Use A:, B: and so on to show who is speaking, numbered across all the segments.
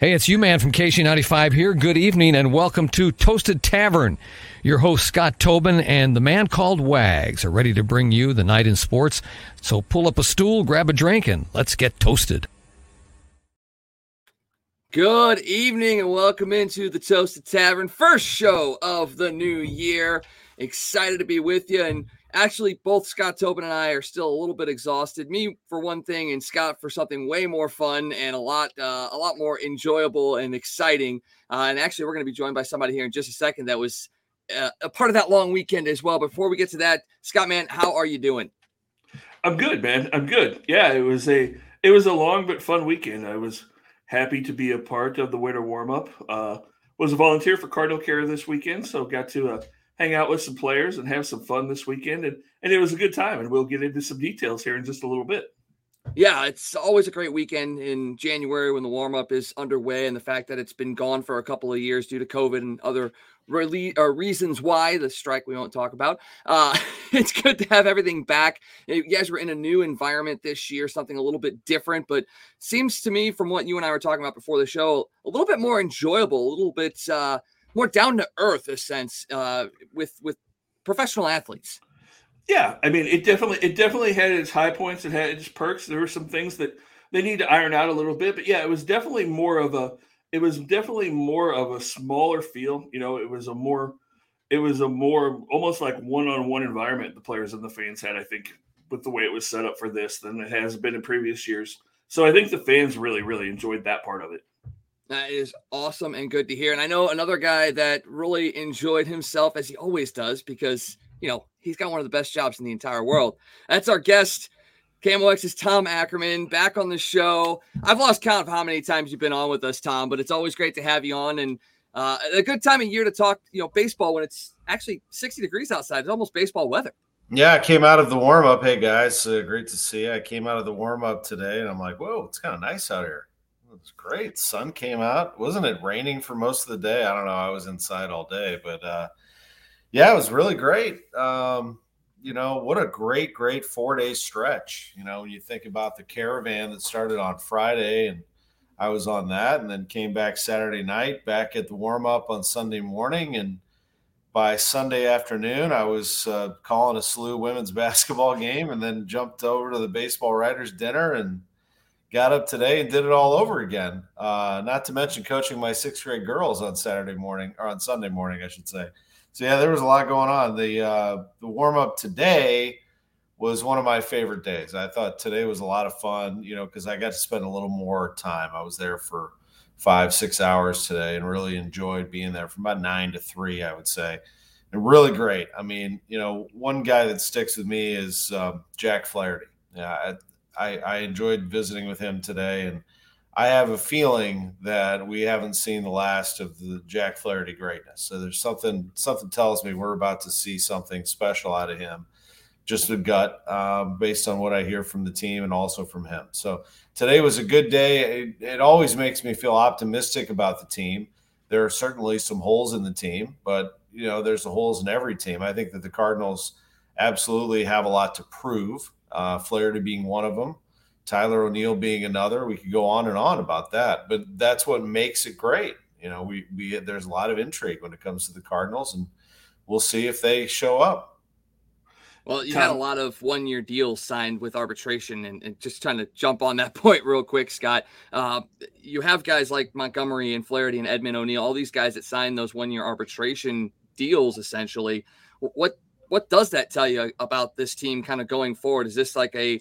A: Hey, it's you, man, from KC95 here. Good evening and welcome to Toasted Tavern. Your host, Scott Tobin, and the man called Wags are ready to bring you the night in sports. So pull up a stool, grab a drink, and let's get toasted.
B: Good evening and welcome into the Toasted Tavern, first show of the new year. Excited to be with you. And actually both Scott Tobin and I are still a little bit exhausted. Me for one thing, and Scott for something way more fun and a lot uh, a lot more enjoyable and exciting. Uh, and actually, we're going to be joined by somebody here in just a second that was uh, a part of that long weekend as well. Before we get to that, Scott, man, how are you doing?
C: I'm good, man. I'm good. Yeah, it was a it was a long but fun weekend. I was happy to be a part of the winter warm up. Uh, was a volunteer for Cardinal Care this weekend, so got to uh, hang out with some players and have some fun this weekend. And, and it was a good time. And we'll get into some details here in just a little bit.
B: Yeah, it's always a great weekend in January when the warm up is underway, and the fact that it's been gone for a couple of years due to COVID and other really uh, reasons why the strike we won't talk about. Uh, it's good to have everything back. You guys were in a new environment this year, something a little bit different, but seems to me from what you and I were talking about before the show, a little bit more enjoyable, a little bit. Uh, more down to earth a sense uh, with with professional athletes.
C: Yeah, I mean, it definitely it definitely had its high points. It had its perks. There were some things that they need to iron out a little bit, but yeah, it was definitely more of a it was definitely more of a smaller feel. You know, it was a more it was a more almost like one-on-one environment the players and the fans had. I think with the way it was set up for this than it has been in previous years. So I think the fans really really enjoyed that part of it.
B: That is awesome and good to hear. And I know another guy that really enjoyed himself as he always does because, you know, he's got one of the best jobs in the entire world. That's our guest, KMOX's Tom Ackerman, back on the show. I've lost count of how many times you've been on with us, Tom, but it's always great to have you on and uh, a good time of year to talk, you know, baseball when it's actually 60 degrees outside. It's almost baseball weather.
D: Yeah, I came out of the warm up. Hey guys, uh, great to see you. I came out of the warm up today and I'm like, whoa, it's kind of nice out here. Was great. Sun came out. Wasn't it raining for most of the day? I don't know. I was inside all day, but uh, yeah, it was really great. Um, you know, what a great, great four day stretch. You know, when you think about the caravan that started on Friday and I was on that and then came back Saturday night, back at the warm up on Sunday morning. And by Sunday afternoon, I was uh, calling a SLU women's basketball game and then jumped over to the baseball writers dinner and got up today and did it all over again. Uh, not to mention coaching my sixth grade girls on Saturday morning or on Sunday morning, I should say. So yeah, there was a lot going on. The uh, the warm up today was one of my favorite days. I thought today was a lot of fun, you know, because I got to spend a little more time. I was there for five six hours today and really enjoyed being there from about nine to three, I would say. And really great. I mean, you know, one guy that sticks with me is um, Jack Flaherty. Yeah, I enjoyed visiting with him today, and I have a feeling that we haven't seen the last of the Jack Flaherty greatness. So there's something something tells me we're about to see something special out of him. Just a gut, um, based on what I hear from the team and also from him. So today was a good day. It, it always makes me feel optimistic about the team. There are certainly some holes in the team, but you know there's the holes in every team. I think that the Cardinals absolutely have a lot to prove uh, Flaherty being one of them, Tyler O'Neill being another. We could go on and on about that, but that's what makes it great. You know, we we there's a lot of intrigue when it comes to the Cardinals, and we'll see if they show up.
B: Well, you had a lot of one year deals signed with arbitration, and, and, just trying to jump on that point real quick, Scott. Uh, you have guys like Montgomery and Flaherty and Edman O'Neill, all these guys that signed those one year arbitration deals essentially. What what does that tell you about this team kind of going forward? Is this like a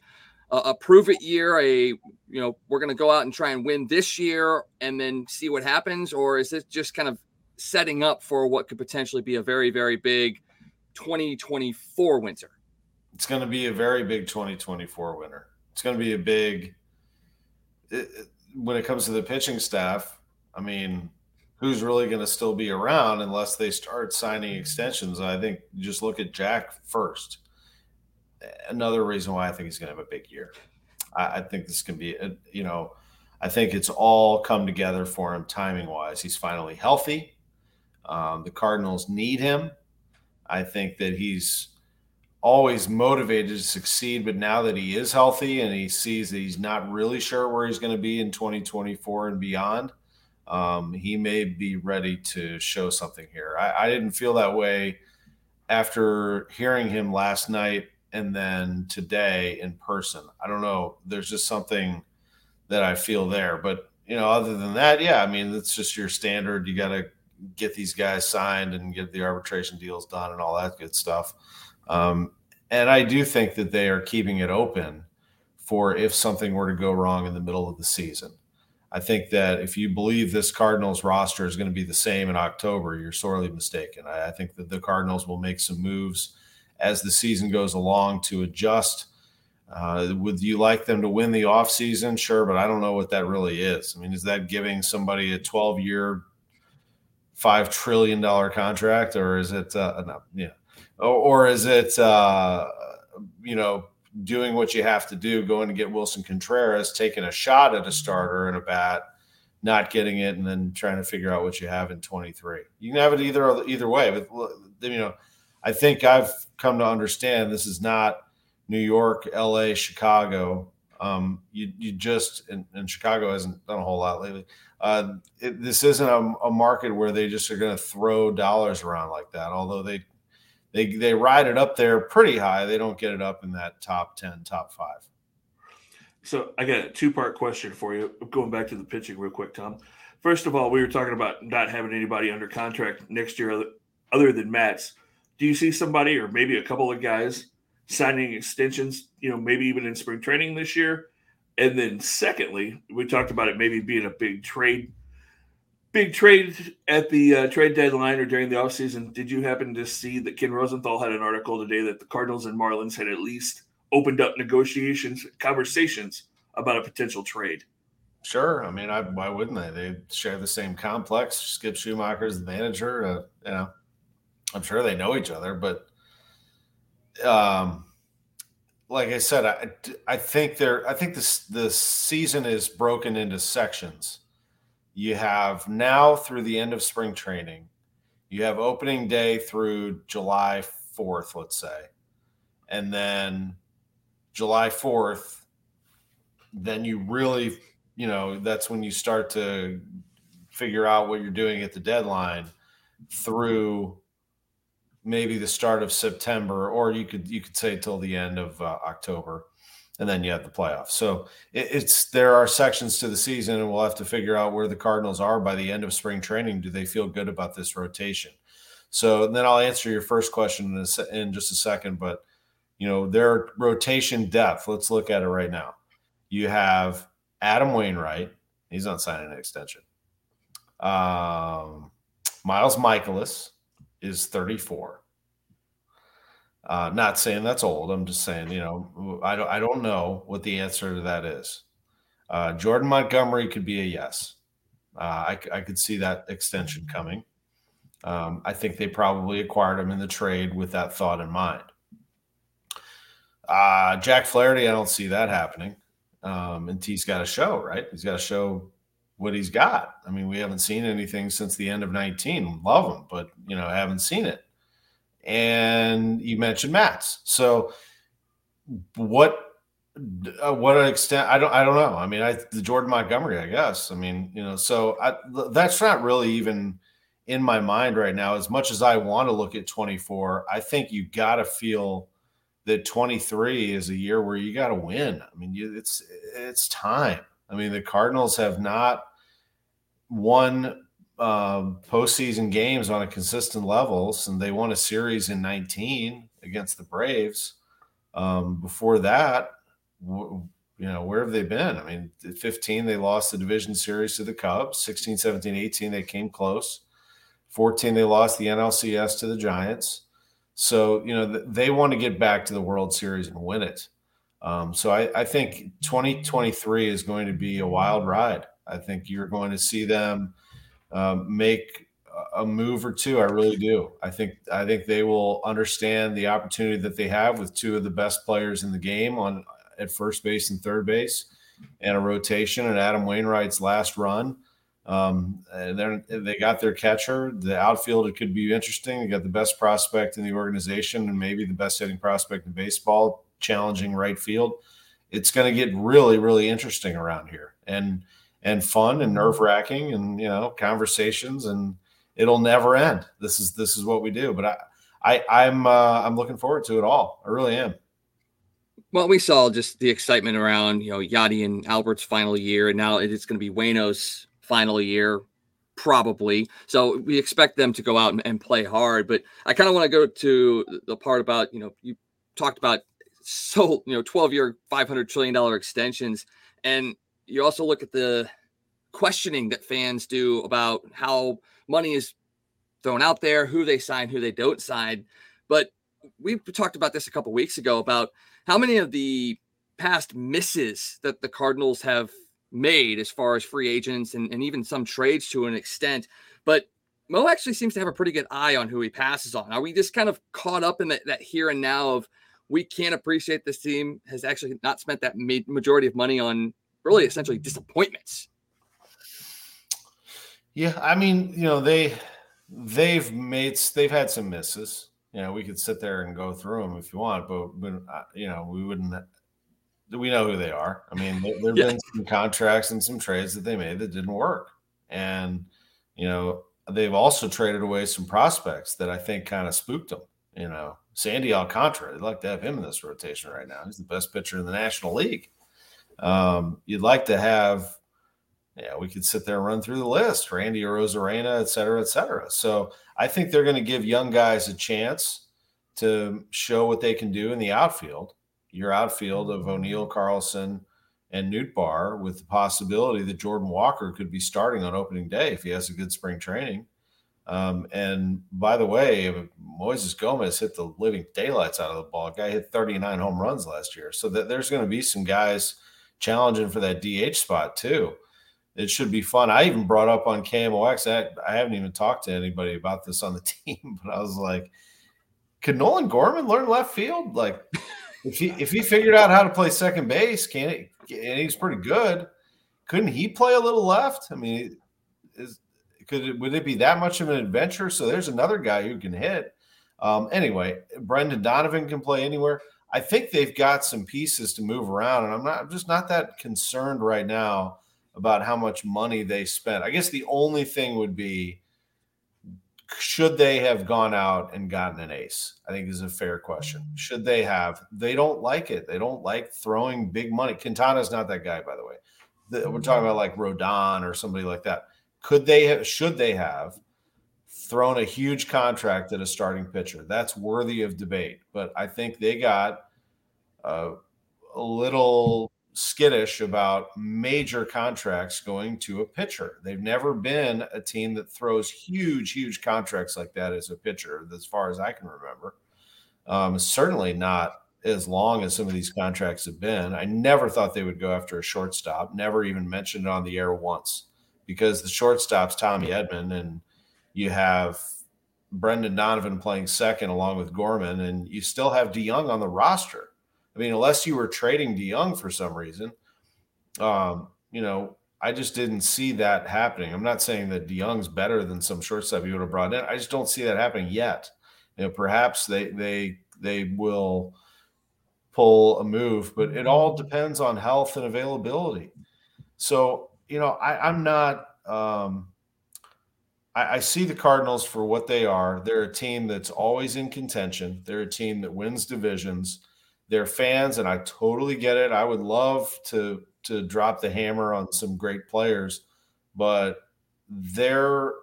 B: a prove it year, a you know we're going to go out and try and win this year and then see what happens, or is it just kind of setting up for what could potentially be a very very big 2024 winter?
D: It's going to be a very big 2024 winter. It's going to be a big. It, when it comes to the pitching staff, I mean, who's really going to still be around unless they start signing extensions. I think just look at Jack first. Another reason why I think he's going to have a big year. I, I think this can be, a, you know, I think it's all come together for him timing wise. He's finally healthy. Um, the Cardinals need him. I think that he's always motivated to succeed, but now that he is healthy and he sees that he's not really sure where he's going to be in 2024 and beyond, um, he may be ready to show something here. I, I didn't feel that way after hearing him last night and then today in person. I don't know. There's just something that I feel there. But, you know, other than that, yeah, I mean, it's just your standard. You got to get these guys signed and get the arbitration deals done and all that good stuff. Um, and I do think that they are keeping it open for if something were to go wrong in the middle of the season. I think that if you believe this Cardinals roster is going to be the same in October, you're sorely mistaken. I, I think that the Cardinals will make some moves as the season goes along to adjust. Uh, would you like them to win the offseason? Sure, but I don't know what that really is. I mean, is that giving somebody a 12 year, $5 trillion contract, or is it, uh, no, yeah, or, or is it, uh, you know, doing what you have to do, going to get Willson Contreras, taking a shot at a starter and a bat, not getting it, and then trying to figure out what you have in 23. You can have it either either way, but you know, I think I've come to understand this is not New York, L.A., Chicago. Um, you you just and, and, Chicago hasn't done a whole lot lately. Uh, it, this isn't a, a market where they just are going to throw dollars around like that. Although they they they ride it up there pretty high. They don't get it up in that top ten, top five.
C: So I got a two part question for you. Going back to the pitching real quick, Tom. First of all, we were talking about not having anybody under contract next year other than Matz. Do you see somebody or maybe a couple of guys signing extensions? You know, maybe even in spring training this year. And then secondly, we talked about it maybe being a big trade big trade at the uh, trade deadline or during the offseason, did you happen to see that Ken Rosenthal had an article today that the Cardinals and Marlins had at least opened up negotiations, conversations about a potential trade?
D: Sure. I mean, I, why wouldn't they? They share the same complex. Skip Schumaker's the manager. Uh, you know, I'm sure they know each other, but um, like I said, I I think there. I think this the season is broken into sections you have now through the end of spring training, you have opening day through July 4th, let's say. And then July 4th, then you really, you know, that's when you start to figure out what you're doing at the deadline through maybe the start of September, or you could you could say till the end of uh, October and then you have the playoffs. So it, it's there are sections to the season, and we'll have to figure out where the Cardinals are by the end of spring training. Do they feel good about this rotation? So then I'll answer your first question in, a, in just a second. But you know their rotation depth. Let's look at it right now. You have Adam Wainwright. He's not signing an extension. Um, Miles Mikolas is 34. Uh, not saying that's old. I'm just saying, you know, I don't, I don't know what the answer to that is. Uh, Jordan Montgomery could be a yes. Uh, I, I could see that extension coming. Um, I think they probably acquired him in the trade with that thought in mind. Uh, Jack Flaherty, I don't see that happening. Um, and he's got to show, right? He's got to show what he's got. I mean, we haven't seen anything since the end of 19. Love him, but, you know, haven't seen it and you mentioned Matz. So what uh, what extent I don't I don't know. I mean, I the Jordan Montgomery, I guess. I mean, you know, so I, that's not really even in my mind right now. As much as I want to look at 24, I think you got to feel that 23 is a year where you got to win. I mean, you, it's it's time. I mean, the Cardinals have not won um, postseason games on a consistent levels, and they won a series in 19 against the Braves. Um, before that, w- you know, where have they been? I mean, 15, they lost the division series to the Cubs. 16, 17, 18, they came close. 14, they lost the NLCS to the Giants. So, you know, they want to get back to the World Series and win it. Um, so I, I think 2023 is going to be a wild ride. I think you're going to see them – um, make a move or two. I really do. I think I think they will understand the opportunity that they have with two of the best players in the game on at first base and third base, and a rotation. And Adam Wainwright's last run. Um, and they got their catcher. The outfield it could be interesting. They got the best prospect in the organization and maybe the best hitting prospect in baseball, challenging right field. It's going to get really, really interesting around here. And and fun and nerve wracking and you know conversations and it'll never end. This is this is what we do. But I I I'm uh, I'm looking forward to it all. I really am.
B: Well, we saw just the excitement around you know Yadi and Albert's final year, and now it's going to be Wayno's final year, probably. So we expect them to go out and, and play hard. But I kind of want to go to the part about you know you talked about so you know 12 year 500 trillion dollar extensions and you also look at the questioning that fans do about how money is thrown out there, who they sign, who they don't sign. But we talked about this a couple weeks ago about how many of the past misses that the Cardinals have made as far as free agents and, and even some trades to an extent. But Mo actually seems to have a pretty good eye on who he passes on. Are we just kind of caught up in that, that here and now of we can't appreciate this team has actually not spent that majority of money on really essentially disappointments.
D: Yeah, I mean, you know, they they've made they've had some misses. You know, we could sit there and go through them if you want, but, but uh, you know, we wouldn't. We know who they are. I mean, there, have yeah. been some contracts and some trades that they made that didn't work, and you know, they've also traded away some prospects that I think kind of spooked them. You know, Sandy Alcantara, they'd like to have him in this rotation right now. He's the best pitcher in the National League. Um, you'd like to have, yeah, we could sit there and run through the list, Randy Arozarena, et cetera, et cetera. So I think they're going to give young guys a chance to show what they can do in the outfield. Your outfield of O'Neill, Carlson, and Nootbaar, with the possibility that Jordan Walker could be starting on opening day if he has a good spring training. Um, and by the way, Moises Gomez hit the living daylights out of the ball. Guy hit 39 home runs last year. So that there's going to be some guys – challenging for that DH spot too. It should be fun. I even brought up on KMOX. I, I haven't even talked to anybody about this on the team, but I was like, could Nolan Gorman learn left field? Like, if he if he figured out how to play second base, can it? And he's pretty good. Couldn't he play a little left? I mean, is could it would it be that much of an adventure? So there's another guy who can hit. Um, anyway, Brendan Donovan can play anywhere. I think they've got some pieces to move around, and I'm not I'm just not that concerned right now about how much money they spent. I guess the only thing would be should they have gone out and gotten an ace? I think is a fair question. Should they have? They don't like it. They don't like throwing big money. Quintana's not that guy, by the way. The, we're talking about like Rodon or somebody like that. Could they have? Should they have? thrown a huge contract at a starting pitcher. That's worthy of debate. But I think they got uh, a little skittish about major contracts going to a pitcher. They've never been a team that throws huge, huge contracts like that as a pitcher, as far as I can remember. Um, certainly not as long as some of these contracts have been. I never thought they would go after a shortstop, never even mentioned it on the air once because the shortstop's Tommy Edman and you have Brendan Donovan playing second along with Gorman, and you still have DeJong on the roster. I mean, unless you were trading DeJong for some reason, um, you know, I just didn't see that happening. I'm not saying that DeJong's better than some shortstop you would have brought in. I just don't see that happening yet. You know, perhaps they they they will pull a move, but it all depends on health and availability. So, you know, I, I'm not um, I see the Cardinals for what they are. They're a team that's always in contention. They're a team that wins divisions. They're fans, and I totally get it. I would love to to drop the hammer on some great players, but their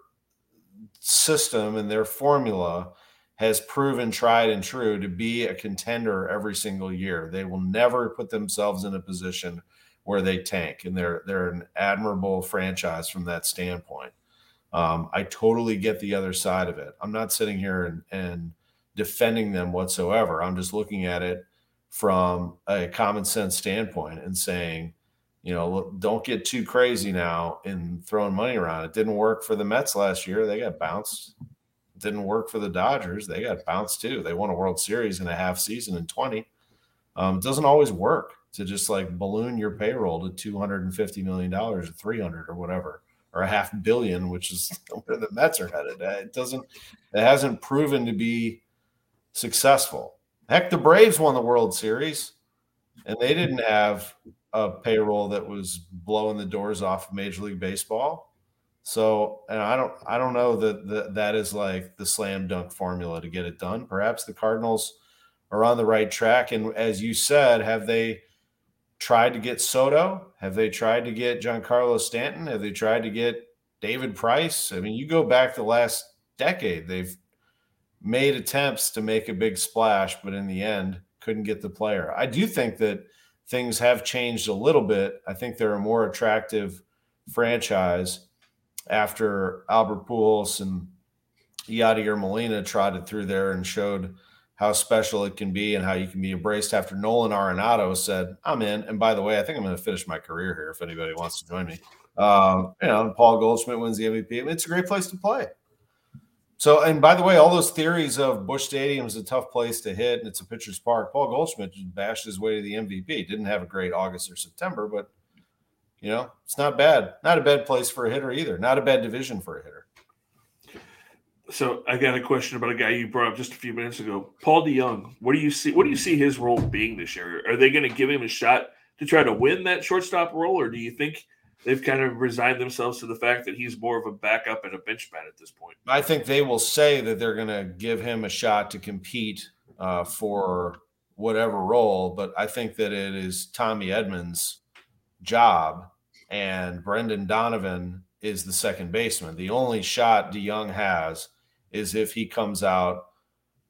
D: system and their formula has proven tried and true to be a contender every single year. They will never put themselves in a position where they tank, and they're they're an admirable franchise from that standpoint. Um, I totally get the other side of it. I'm not sitting here and, and defending them whatsoever. I'm just looking at it from a common sense standpoint and saying, you know, don't get too crazy now in throwing money around. It didn't work for the Mets last year. They got bounced. It didn't work for the Dodgers. They got bounced too. They won a World Series in a half season in 20. Um, it doesn't always work to just like balloon your payroll to $250 million or 300 or whatever or a half billion, which is where the Mets are headed. It doesn't, it hasn't proven to be successful. Heck, the Braves won the World Series, and they didn't mm-hmm. have a payroll that was blowing the doors off of Major League Baseball. So, and I don't, I don't know that that, that is like the slam dunk formula to get it done. Perhaps the Cardinals are on the right track. And as you said, have they tried to get Soto? Have they tried to get Giancarlo Stanton? Have they tried to get David Price? I mean, you go back the last decade, they've made attempts to make a big splash, but in the end, couldn't get the player. I do think that things have changed a little bit. I think they're a more attractive franchise after Albert Pujols and Yadier Molina trotted through there and showed how special it can be and how you can be embraced after Nolan Arenado said, I'm in. And by the way, I think I'm going to finish my career here if anybody wants to join me. Um, you know, Paul Goldschmidt wins the MVP. I mean, it's a great place to play. So, and by the way, all those theories of Busch Stadium is a tough place to hit and it's a pitcher's park. Paul Goldschmidt bashed his way to the MVP. Didn't have a great August or September, but you know, it's not bad. Not a bad place for a hitter either. Not a bad division for a hitter.
C: So I got a question about a guy you brought up just a few minutes ago, Paul DeJong. What do you see? What do you see his role being this year? Are they going to give him a shot to try to win that shortstop role, or do you think they've kind of resigned themselves to the fact that he's more of a backup and a bench bat at this point?
D: I think they will say that they're going to give him a shot to compete uh, for whatever role, but I think that it is Tommy Edman's job, and Brendan Donovan is the second baseman. The only shot DeJong has is if he comes out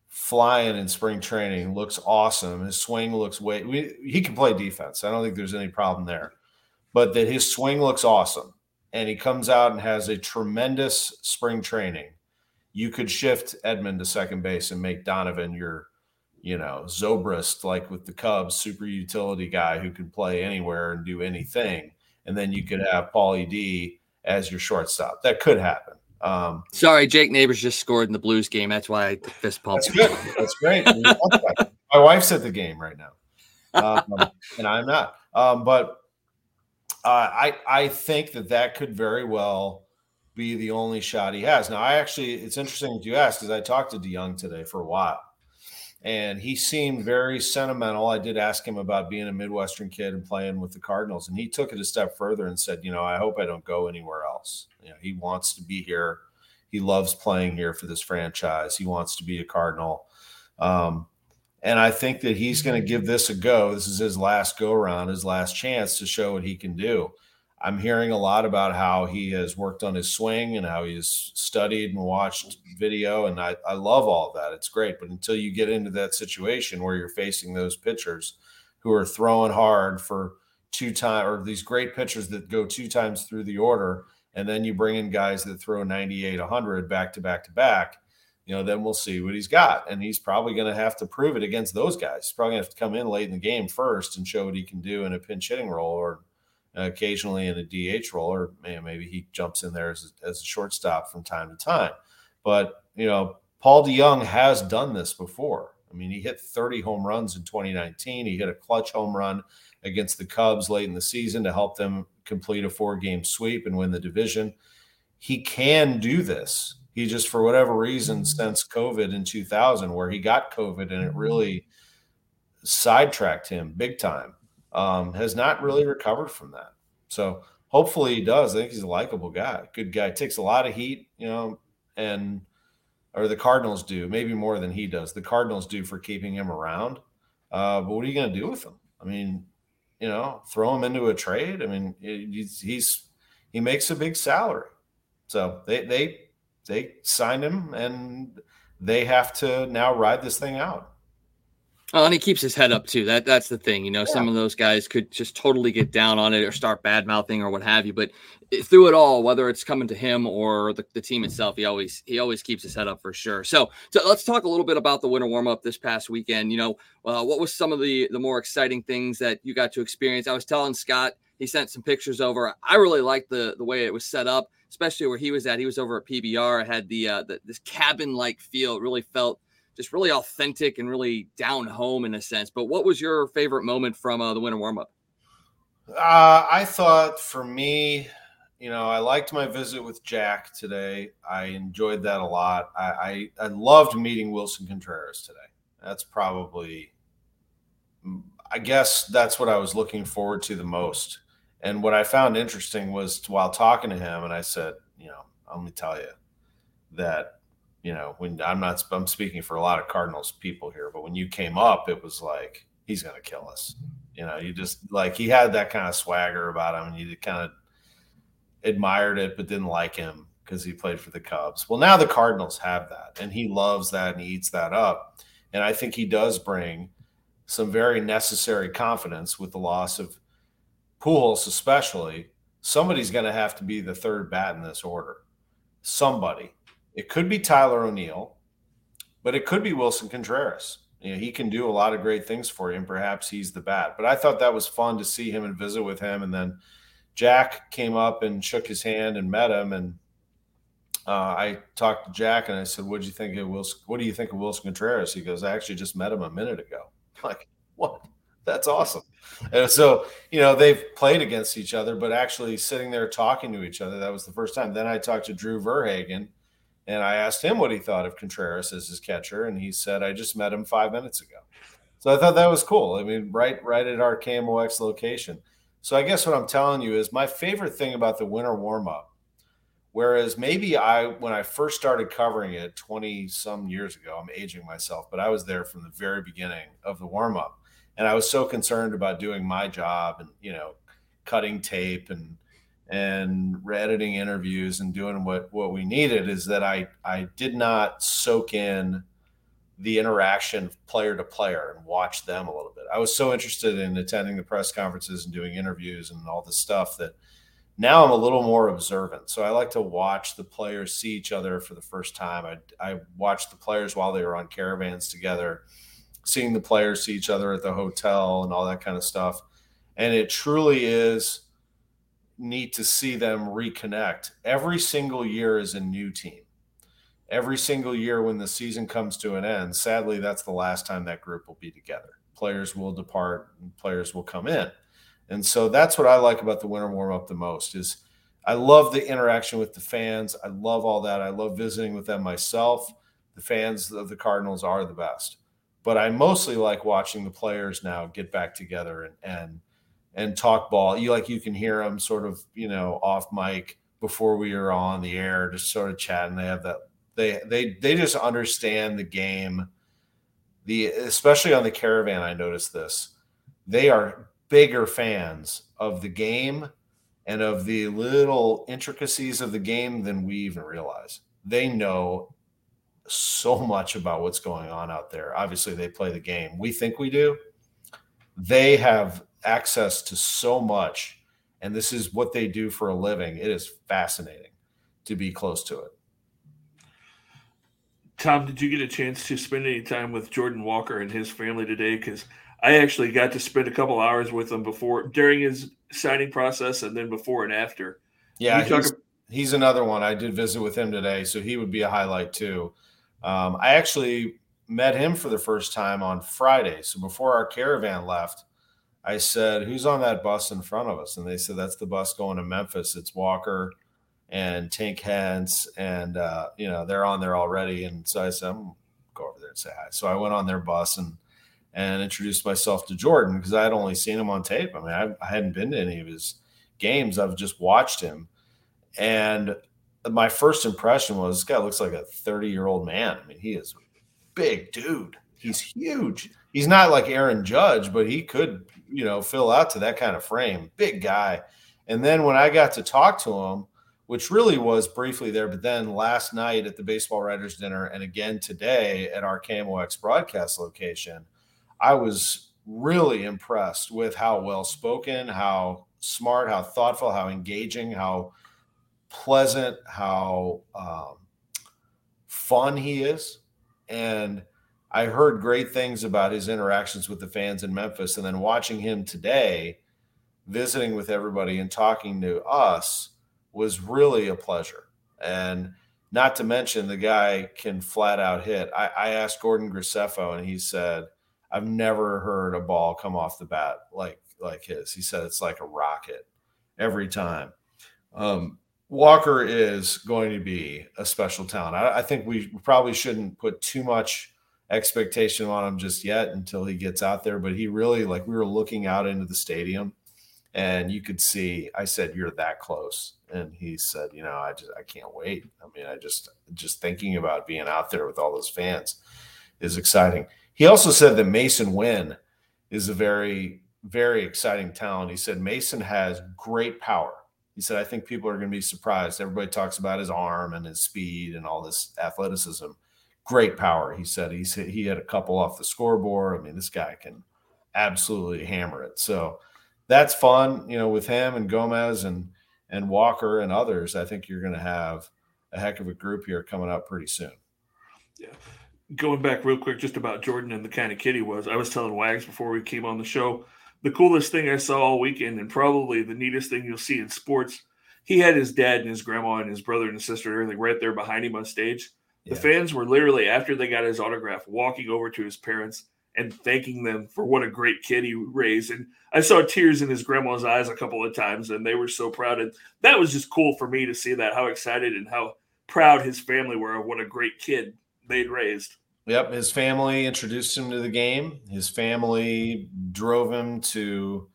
D: flying in spring training, looks awesome. His swing looks way we, he can play defense. I don't think there's any problem there. But that his swing looks awesome and he comes out and has a tremendous spring training. You could shift Edman to second base and make Donovan your, you know, Zobrist like with the Cubs, super utility guy who can play anywhere and do anything. And then you could have Paulie D as your shortstop. That could happen.
B: Um, Sorry, Jake Neighbors just scored in the Blues game. That's why I fist pump.
D: That's good. That's great. My wife's at the game right now, um, and I'm not. Um, but uh, I I think that that could very well be the only shot he has. Now, I actually it's interesting that you asked because I talked to DeJong today for a while, and he seemed very sentimental. I did ask him about being a Midwestern kid and playing with the Cardinals, and he took it a step further and said, "You know, I hope I don't go anywhere else." You know, he wants to be here. He loves playing here for this franchise. He wants to be a Cardinal. Um, and I think that he's going to mm-hmm. give this a go. This is his last go around, his last chance to show what he can do. I'm hearing a lot about how he has worked on his swing and how he's studied and watched video. And I, I love all that. It's great. But until you get into that situation where you're facing those pitchers who are throwing hard for two times or these great pitchers that go two times through the order and then you bring in guys that throw 98, 100 back to back to back, you know, then we'll see what he's got. And he's probably going to have to prove it against those guys. He's probably going to have to come in late in the game first and show what he can do in a pinch hitting role or occasionally in a DH role, or maybe he jumps in there as a, as a shortstop from time to time. But, you know, Paul DeJong has done this before. I mean, he hit 30 home runs in 2019. He hit a clutch home run against the Cubs late in the season to help them complete a four game sweep and win the division. He can do this. He just, for whatever reason, mm-hmm. since COVID in 2000, where he got COVID and it mm-hmm. really sidetracked him big time, um, has not really recovered from that. So hopefully he does. I think he's a likable guy, good guy. Takes a lot of heat, you know, and or the Cardinals do, maybe more than he does. The Cardinals do for keeping him around. Uh, but what are you going to do with him? I mean, you know, throw him into a trade. I mean, he's, he's he makes a big salary, so they they they signed him, and they have to now ride this thing out.
B: Oh, and he keeps his head up too. That that's the thing. You know, yeah. some of those guys could just totally get down on it or start bad mouthing or what have you. But through it all, whether it's coming to him or the, the team itself, he always he always keeps his head up for sure. So, so let's talk a little bit about the winter warm up this past weekend. You know, uh, what was some of the the more exciting things that you got to experience? I was telling Scott he sent some pictures over. I really liked the the way it was set up, especially where he was at. He was over at PBR. Had the, uh, the this cabin like feel. It really felt just really authentic and really down home in a sense. But what was your favorite moment from uh, the winter warm up?
D: Uh, I thought for me, you know, I liked my visit with Jack today. I enjoyed that a lot. I, I, I loved meeting Willson Contreras today. That's probably, I guess that's what I was looking forward to the most. And what I found interesting was while talking to him, and I said, you know, let me tell you that, you know, when I'm not, I'm speaking for a lot of Cardinals people here, but when you came up, it was like, he's going to kill us. You know, you just like, he had that kind of swagger about him and you kind of admired it, but didn't like him because he played for the Cubs. Well, now the Cardinals have that and he loves that and he eats that up. And I think he does bring some very necessary confidence with the loss of Pujols, especially. Somebody's going to have to be the third bat in this order. Somebody. It could be Tyler O'Neill, but it could be Willson Contreras. You know, he can do a lot of great things for you, and perhaps he's the bat. But I thought that was fun to see him and visit with him. And then Jack came up and shook his hand and met him. And uh, I talked to Jack and I said, "What do you think of Wilson? What do you think of Wilson Contreras?" He goes, "I actually just met him a minute ago." like, what? That's awesome. And so, you know, they've played against each other, but actually sitting there talking to each other, that was the first time. Then I talked to Drew Verhagen and I asked him what he thought of Contreras as his catcher. And he said, I just met him five minutes ago. So I thought that was cool. I mean, right, right at our KMOX location. So I guess what I'm telling you is my favorite thing about the winter warm up Whereas maybe I, when I first started covering it 20 some years ago, I'm aging myself, but I was there from the very beginning of the warm up. And I was so concerned about doing my job and, you know, cutting tape and, and editing interviews and doing what, what we needed is that I, I did not soak in the interaction player to player and watch them a little bit. I was so interested in attending the press conferences and doing interviews and all this stuff that now I'm a little more observant. So I like to watch the players see each other for the first time. I, I watched the players while they were on caravans together, seeing the players see each other at the hotel and all that kind of stuff. And it truly is neat to see them reconnect. Every single year is a new team. Every single year when the season comes to an end, sadly, that's the last time that group will be together. Players will depart and players will come in and so that's what I like about the winter warm up the most is I love the interaction with the fans. I love all that. I love visiting with them myself. The fans of the Cardinals are the best. But I mostly like watching the players now get back together and and and talk ball. You like you can hear them sort of, you know, off mic before we are on the air, just sort of chatting. They have that they they they just understand the game. The especially on the caravan, I noticed this. They are bigger fans of the game and of the little intricacies of the game than we even realize. They know so much about what's going on out there. Obviously, they play the game. We think we do. They have access to so much, and this is what they do for a living. It is fascinating to be close to it.
C: Tom, did you get a chance to spend any time with Jordan Walker and his family today? Because I actually got to spend a couple hours with him before, during his signing process, and then before and after.
D: Yeah, he's, he's, another one. I did visit with him today, so he would be a highlight too. Um, I actually met him for the first time on Friday. So before our caravan left, I said, "Who's on that bus in front of us?" And they said, "That's the bus going to Memphis. It's Walker." and Tink Hence, and uh, you know they're on there already. And so I said, "I'm go over there and say hi." So I went on their bus and and introduced myself to Jordan because I had only seen him on tape. I mean, I, I, hadn't been to any of his games. I've just watched him. And my first impression was this guy looks like a 30 year old man. I mean, he is big dude. He's huge. He's not like Aaron Judge, but he could, you know, fill out to that kind of frame. Big guy. And then when I got to talk to him, which really was briefly there, but then last night at the baseball writers dinner and again today at our KMOX broadcast location, I was really impressed with how well spoken, how smart, how thoughtful, how engaging, how pleasant, how um, fun he is. And I heard great things about his interactions with the fans in Memphis. And then watching him today, visiting with everybody and talking to us was really a pleasure. And not to mention, the guy can flat out hit. I, I asked Gordon Graceffo, and he said, I've never heard a ball come off the bat like like his. He said it's like a rocket every time. Um, Walker is going to be a special talent. I, I think we probably shouldn't put too much expectation on him just yet until he gets out there. But he really like we were looking out into the stadium and you could see i said you're that close and he said you know i just i can't wait i mean i just just thinking about being out there with all those fans is exciting he also said that Masyn Winn is a very very exciting talent he said masyn has great power he said i think people are going to be surprised everybody talks about his arm and his speed and all this athleticism great power he said he's he had a couple off the scoreboard i mean this guy can absolutely hammer it so that's fun, you know, with him and Gomez and and Walker and others. I think you're going to have a heck of a group here coming up pretty soon.
C: Yeah. Going back real quick, just about Jordan and the kind of kid he was. I was telling Wags before we came on the show, the coolest thing I saw all weekend, and probably the neatest thing you'll see in sports. He had his dad and his grandma and his brother and his sister and everything right there behind him on stage. Yeah. The fans were literally after they got his autograph, walking over to his parents and thanking them for what a great kid he raised. And I saw tears in his grandma's eyes a couple of times, and they were so proud. And that was just cool for me to see that, how excited and how proud his family were of what a great kid they'd raised.
D: Yep, his family introduced him to the game. His family drove him to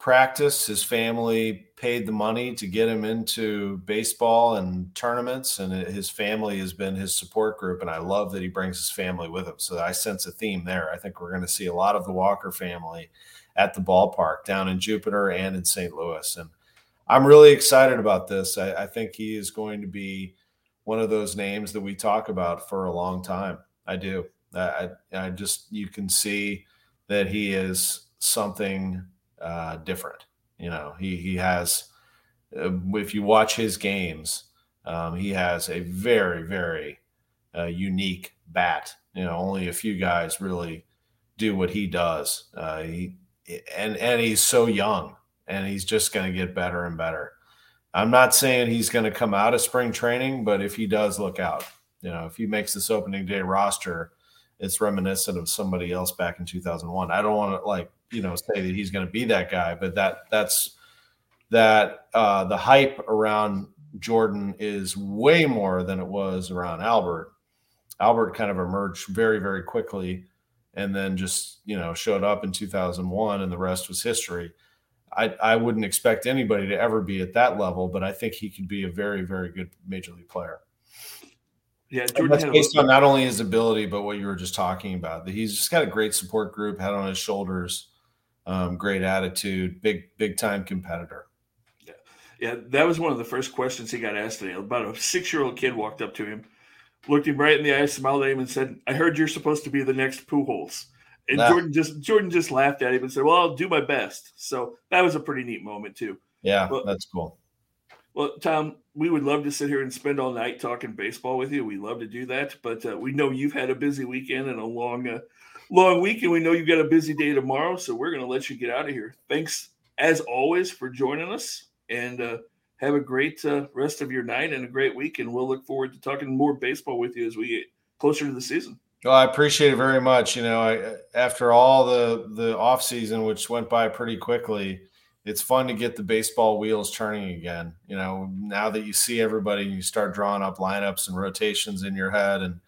D: practice. His family paid the money to get him into baseball and tournaments, and his family has been his support group. And I love that he brings his family with him. So I sense a theme there. I think we're going to see a lot of the Walker family at the ballpark down in Jupiter and in St. Louis. And I'm really excited about this. I, I think he is going to be one of those names that we talk about for a long time. I do. I, I just, you can see that he is something uh, different. You know, he he has. Uh, if you watch his games, um, he has a very very uh, unique bat. You know, only a few guys really do what he does. Uh, he and and he's so young, and he's just going to get better and better. I'm not saying he's going to come out of spring training, but if he does, look out. You know, if he makes this opening day roster, it's reminiscent of somebody else back in 2001. I don't want to like you know say that he's going to be that guy, but that that's that uh, the hype around Jordan is way more than it was around Albert. Albert kind of emerged very very quickly, and then just you know showed up in 2001, and the rest was history. I, I wouldn't expect anybody to ever be at that level, but I think he could be a very, very good major league player. Yeah, Jordan that's based on not only his ability, but what you were just talking about. That he's just got a great support group, head on his shoulders, um, great attitude, big big time competitor.
C: Yeah, yeah, that was one of the first questions he got asked today. About a six year old kid walked up to him, looked him right in the eye, smiled at him, and said, "I heard you're supposed to be the next Pujols." And nah. Jordan just Jordan just laughed at him and said, "Well, I'll do my best." So that was a pretty neat moment too.
D: Yeah, that's cool.
C: Well, Tom, we would love to sit here and spend all night talking baseball with you. We love to do that, but uh, we know you've had a busy weekend and a long uh, long week, and we know you've got a busy day tomorrow. So we're going to let you get out of here. Thanks, as always, for joining us, and uh, have a great uh, rest of your night and a great week. And we'll look forward to talking more baseball with you as we get closer to the season.
D: Well, I appreciate it very much. You know, I, after all the the off season, which went by pretty quickly, it's fun to get the baseball wheels turning again. You know, now that you see everybody, you start drawing up lineups and rotations in your head, and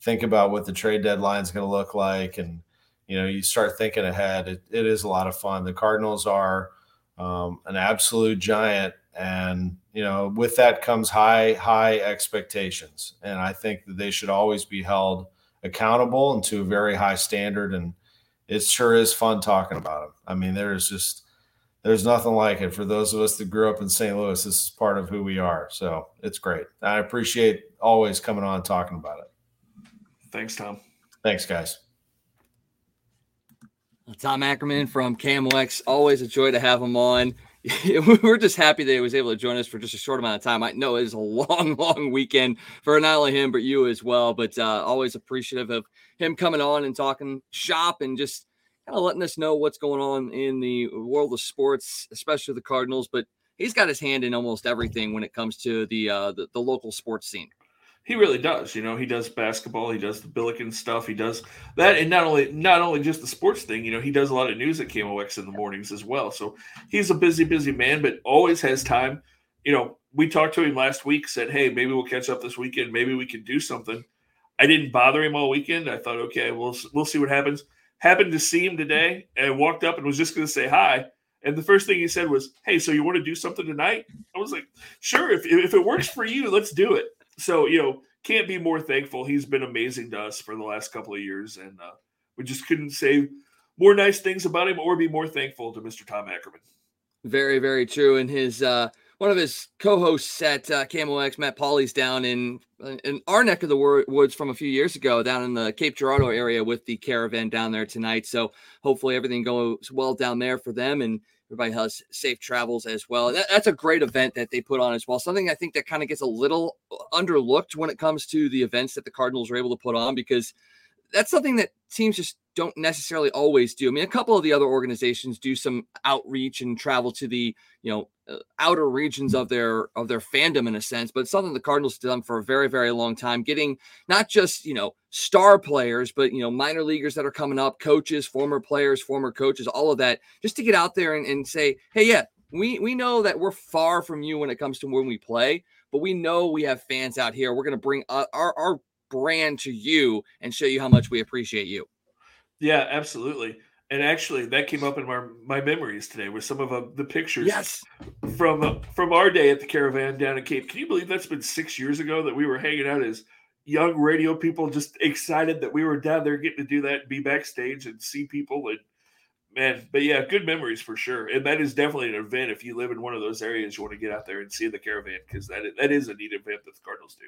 D: think about what the trade deadline is going to look like and you know you start thinking ahead it, it is a lot of fun. The cardinals are um, an absolute giant and you know with that comes high high expectations. And i think that they should always be held accountable and to a very high standard. And it sure is fun talking about them i mean there's just there's nothing like it for those of us that grew up in st louis this is part of who we are so it's great i appreciate always coming on and talking about it
C: Thanks, Tom.
D: Thanks, guys.
B: Tom Ackerman from KMOX. Always a joy to have him on. We're just happy that he was able to join us for just a short amount of time. I know it is a long, long weekend for not only him, but you as well. But uh, always appreciative of him coming on and talking shop and just kind of letting us know what's going on in the world of sports, especially the Cardinals. But he's got his hand in almost everything when it comes to the uh, the, the local sports scene.
C: He really does. You know, he does basketball, he does the Billiken stuff, he does that, and not only not only just the sports thing. You know, he does a lot of news at KMOX in the mornings as well. So he's a busy, busy man, but always has time. You know, we talked to him last week, said, "Hey, maybe we'll catch up this weekend. Maybe we can do something." I didn't bother him all weekend. I thought, okay, we'll we'll see what happens. Happened to see him today and walked up and was just going to say hi. And the first thing he said was, "Hey, so you want to do something tonight?" I was like, "Sure, if if it works for you, let's do it." So you know, can't be more thankful. He's been amazing to us for the last couple of years, and uh, we just couldn't say more nice things about him or be more thankful to Mr. Tom Ackerman.
B: Very, very true. And his uh, one of his co-hosts at uh, KMOX, Matt Pauley's down in in our neck of the woods from a few years ago, down in the Cape Girardeau area with the caravan down there tonight. So hopefully everything goes well down there for them, and everybody has safe travels as well. That, that's a great event that they put on as well. Something I think that kind of gets a little underlooked when it comes to the events that the Cardinals are able to put on because that's something that teams just don't necessarily always do. I mean, a couple of the other organizations do some outreach and travel to the you know uh, outer regions of their of their fandom in a sense, but something the Cardinals done for a very very long time. Getting not just you know star players, but you know minor leaguers that are coming up, coaches, former players, former coaches, all of that, just to get out there and, and say, hey, yeah, we we know that we're far from you when it comes to when we play, but we know we have fans out here. We're going to bring uh, our our brand to you and show you how much we appreciate you.
C: Yeah, absolutely. And actually, that came up in my my memories today with some of uh, the pictures.
B: Yes.
C: From uh, from our day at the caravan down in Cape. Can you believe that's been six years ago that we were hanging out as young radio people, just excited that we were down there getting to do that, and be backstage and see people and man. But yeah, good memories for sure. And that is definitely an event if you live in one of those areas you want to get out there and see the caravan because that that is a neat event that the Cardinals do.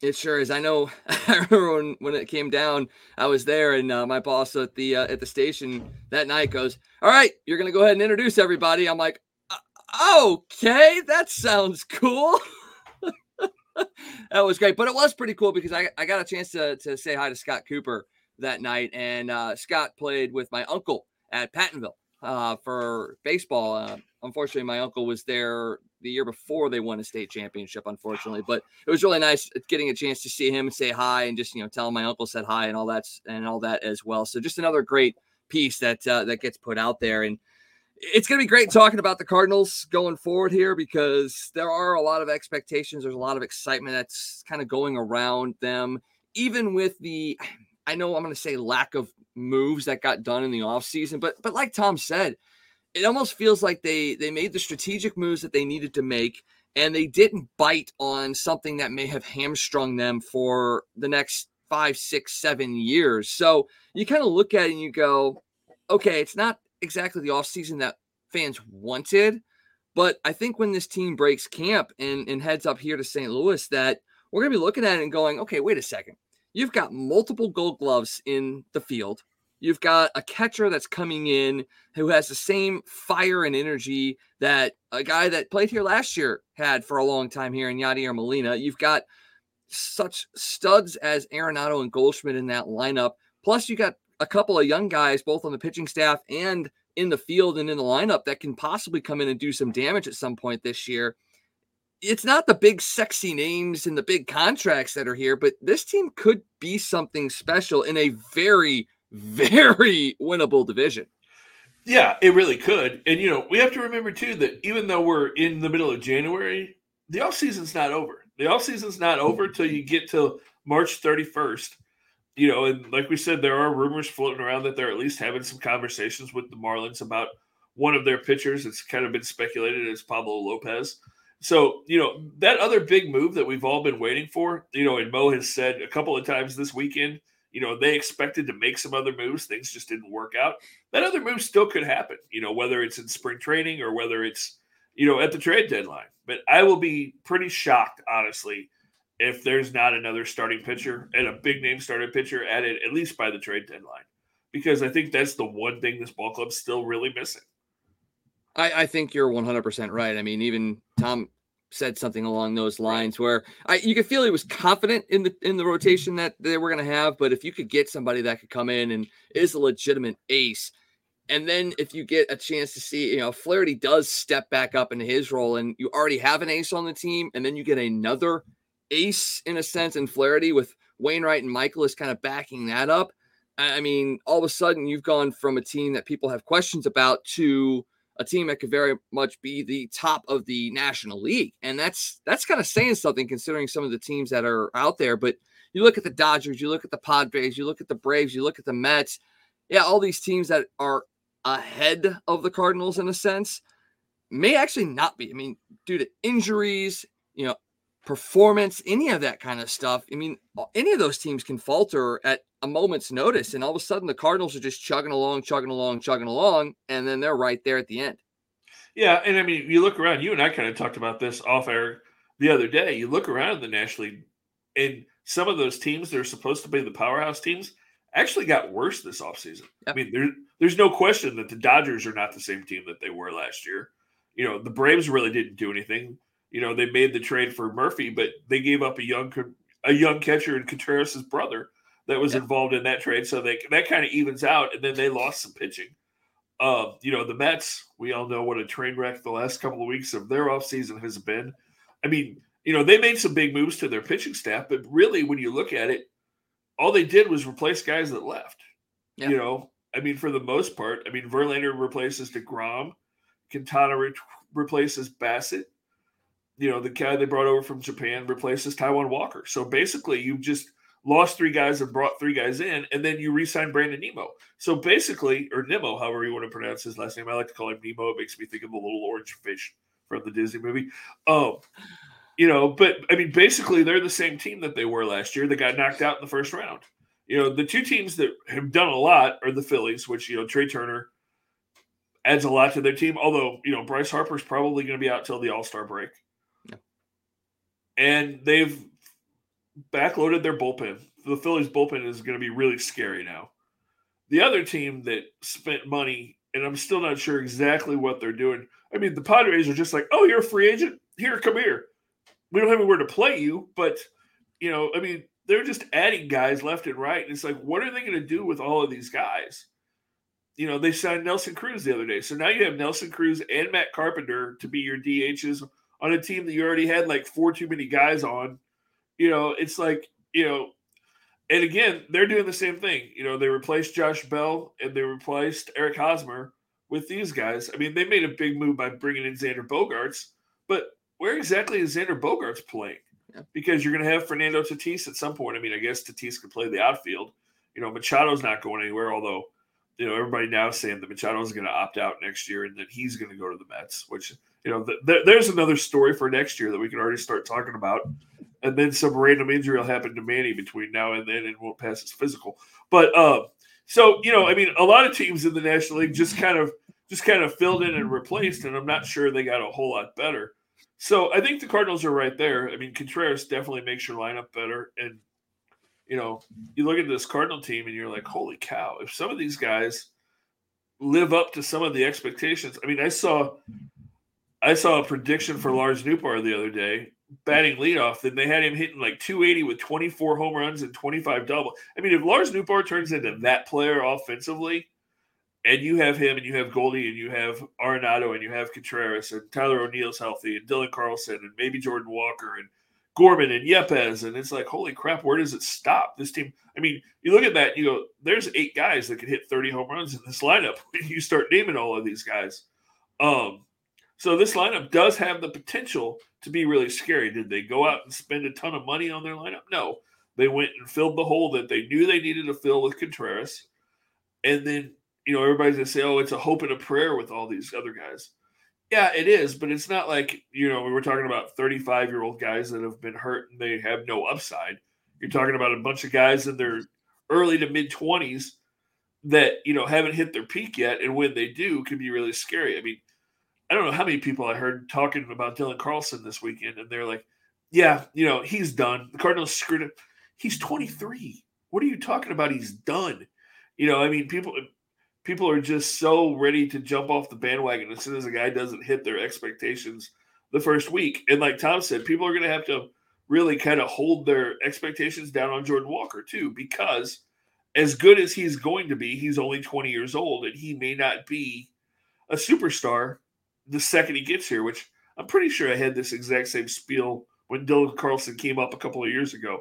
B: It sure is. I know. I remember when, when it came down, I was there, and uh, my boss at the uh, at the station that night goes, "All right, you're gonna go ahead and introduce everybody." I'm like, "Okay, that sounds cool." that was great, but it was pretty cool because I, I got a chance to to say hi to Scott Cooper that night, and uh, Scott played with my uncle at Pattonville uh, for baseball. Uh, unfortunately, my uncle was there the year before they won a state championship, unfortunately. But it was really nice getting a chance to see him and say hi and just you know tell him my uncle said hi and all that and all that as well. So just another great piece that uh, that gets put out there and. It's going to be great talking about the Cardinals going forward here because there are a lot of expectations. There's a lot of excitement that's kind of going around them, even with the, I know I'm going to say lack of moves that got done in the offseason, but but like Tom said, it almost feels like they they made the strategic moves that they needed to make and they didn't bite on something that may have hamstrung them for the next five six seven years. So you kind of look at it and you go okay it's not exactly the offseason that fans wanted but i think when this team breaks camp and, and heads up here to st louis that we're going to be looking at it and going okay wait a second you've got multiple gold gloves in the field You've got a catcher that's coming in who has the same fire and energy that a guy that played here last year had for a long time here in Yadier Molina. You've got such studs as Arenado and Goldschmidt in that lineup. Plus, you got a couple of young guys, both on the pitching staff and in the field and in the lineup, that can possibly come in and do some damage at some point this year. It's not the big, sexy names and the big contracts that are here, but this team could be something special in a very very winnable division.
C: Yeah, it really could. And you know, we have to remember too that even though we're in the middle of January, the off season's not over. The off season's not over mm-hmm. until you get to March 31st. You know, and like we said, there are rumors floating around that they're at least having some conversations with the Marlins about one of their pitchers. It's kind of been speculated as Pablo Lopez. So, you know, that other big move that we've all been waiting for, you know, and Mo has said a couple of times this weekend you know, they expected to make some other moves. Things just didn't work out. That other move still could happen, you know, whether it's in spring training or whether it's, you know, at the trade deadline. But I will be pretty shocked, honestly, if there's not another starting pitcher and a big name starting pitcher added at least by the trade deadline. Because I think that's the one thing this ball club's still really missing.
B: I, I think you're 100% right. I mean, even Tom said something along those lines where I you could feel he was confident in the in the rotation that they were going to have, but if you could get somebody that could come in and is a legitimate ace, and then if you get a chance to see, you know, Flaherty does step back up into his role, and you already have an ace on the team, and then you get another ace in a sense in Flaherty with Wainwright and Mikolas kind of backing that up. I mean, all of a sudden you've gone from a team that people have questions about to a team that could very much be the top of the National League. And that's that's kind of saying something considering some of the teams that are out there. But you look at the Dodgers, you look at the Padres, you look at the Braves, you look at the Mets. Yeah, all these teams that are ahead of the Cardinals in a sense may actually not be. I mean, due to injuries, you know, performance, any of that kind of stuff. I mean, any of those teams can falter at a moment's notice, and all of a sudden the Cardinals are just chugging along, chugging along, chugging along, and then they're right there at the end.
C: Yeah, and I mean, you look around. You and I kind of talked about this off air the other day. You look around in the National League, and some of those teams that are supposed to be the powerhouse teams actually got worse this offseason. Yep. I mean, there, there's no question that the Dodgers are not the same team that they were last year. You know, the Braves really didn't do anything. You know, they made the trade for Murphy, but they gave up a young a young catcher and Contreras' brother that was involved in that trade. So they that kind of evens out, and then they lost some pitching. Uh, you know, the Mets, we all know what a train wreck the last couple of weeks of their offseason has been. I mean, you know, they made some big moves to their pitching staff, but really, when you look at it, all they did was replace guys that left. Yeah. You know, I mean, for the most part, I mean, Verlander replaces DeGrom, Quintana re- replaces Bassitt. You know, the guy they brought over from Japan replaces Taijuan Walker. So basically, you just lost three guys and brought three guys in, and then you re-signed Brandon Nimmo. So basically, or Nemo, however you want to pronounce his last name, I like to call him Nemo. It makes me think of the little orange fish from the Disney movie. Um, you know, but I mean, basically, they're the same team that they were last year. They got knocked out in the first round. You know, the two teams that have done a lot are the Phillies, which you know Trea Turner adds a lot to their team. Although you know Bryce Harper's probably going to be out till the All Star break. And they've backloaded their bullpen. The Phillies bullpen is going to be really scary now. The other team that spent money, and I'm still not sure exactly what they're doing. I mean, the Padres are just like, oh, you're a free agent. Here, come here. We don't have anywhere to play you, but you know, I mean, they're just adding guys left and right. And it's like, what are they going to do with all of these guys? You know, they signed Nelson Cruz the other day. So now you have Nelson Cruz and Matt Carpenter to be your DHs on a team that you already had like four too many guys on you know, it's like, you know, and again, they're doing the same thing. You know, they replaced Josh Bell and they replaced Eric Hosmer with these guys. I mean, they made a big move by bringing in Xander Bogaerts, but where exactly is Xander Bogaerts playing? Yeah. Because you're going to have Fernando Tatis at some point. I mean, I guess Tatis could play the outfield. You know, Machado's not going anywhere, although, you know, everybody now saying that Machado is going to opt out next year and that he's going to go to the Mets, which, you know, th- th- there's another story for next year that we can already start talking about and then some random injury will happen to Manny between now and then, and won't pass his physical. But uh, so you know, I mean, a lot of teams in the National League just kind of just kind of filled in and replaced, and I'm not sure they got a whole lot better. So I think the Cardinals are right there. I mean, Contreras definitely makes your lineup better, and you know, you look at this Cardinal team, and you're like, holy cow! If some of these guys live up to some of the expectations, I mean, I saw. I saw a prediction for Lars Nootbaar the other day batting leadoff, then they had him hitting like 280 with 24 home runs and 25 double. I mean, if Lars Nootbaar turns into that player offensively, and you have him and you have Goldie and you have Arenado and you have Contreras and Tyler O'Neill's healthy and Dylan Carlson and maybe Jordan Walker and Gorman and Yepez, and it's like, holy crap, where does it stop? This team, I mean, you look at that, you go, there's eight guys that could hit 30 home runs in this lineup. you start naming all of these guys. Um, so this lineup does have the potential to be really scary. Did they go out and spend a ton of money on their lineup? No. They went and filled the hole that they knew they needed to fill with Contreras. And then, you know, everybody's to say, oh, it's a hope and a prayer with all these other guys. Yeah, it is, but it's not like, you know, we were talking about 35 year old guys that have been hurt and they have no upside. You're talking about a bunch of guys in their early to mid 20s that, you know, haven't hit their peak yet. And when they do, can be really scary. I mean, I don't know how many people I heard talking about Dylan Carlson this weekend, and they're like, "Yeah, you know, he's done. The Cardinals screwed him. He's 23. What are you talking about? He's done. You know, I mean, people people are just so ready to jump off the bandwagon as soon as a guy doesn't hit their expectations the first week. And like Tom said, people are going to have to really kind of hold their expectations down on Jordan Walker too, because as good as he's going to be, he's only 20 years old, and he may not be a superstar the second he gets here, which I'm pretty sure I had this exact same spiel when Dylan Carlson came up a couple of years ago.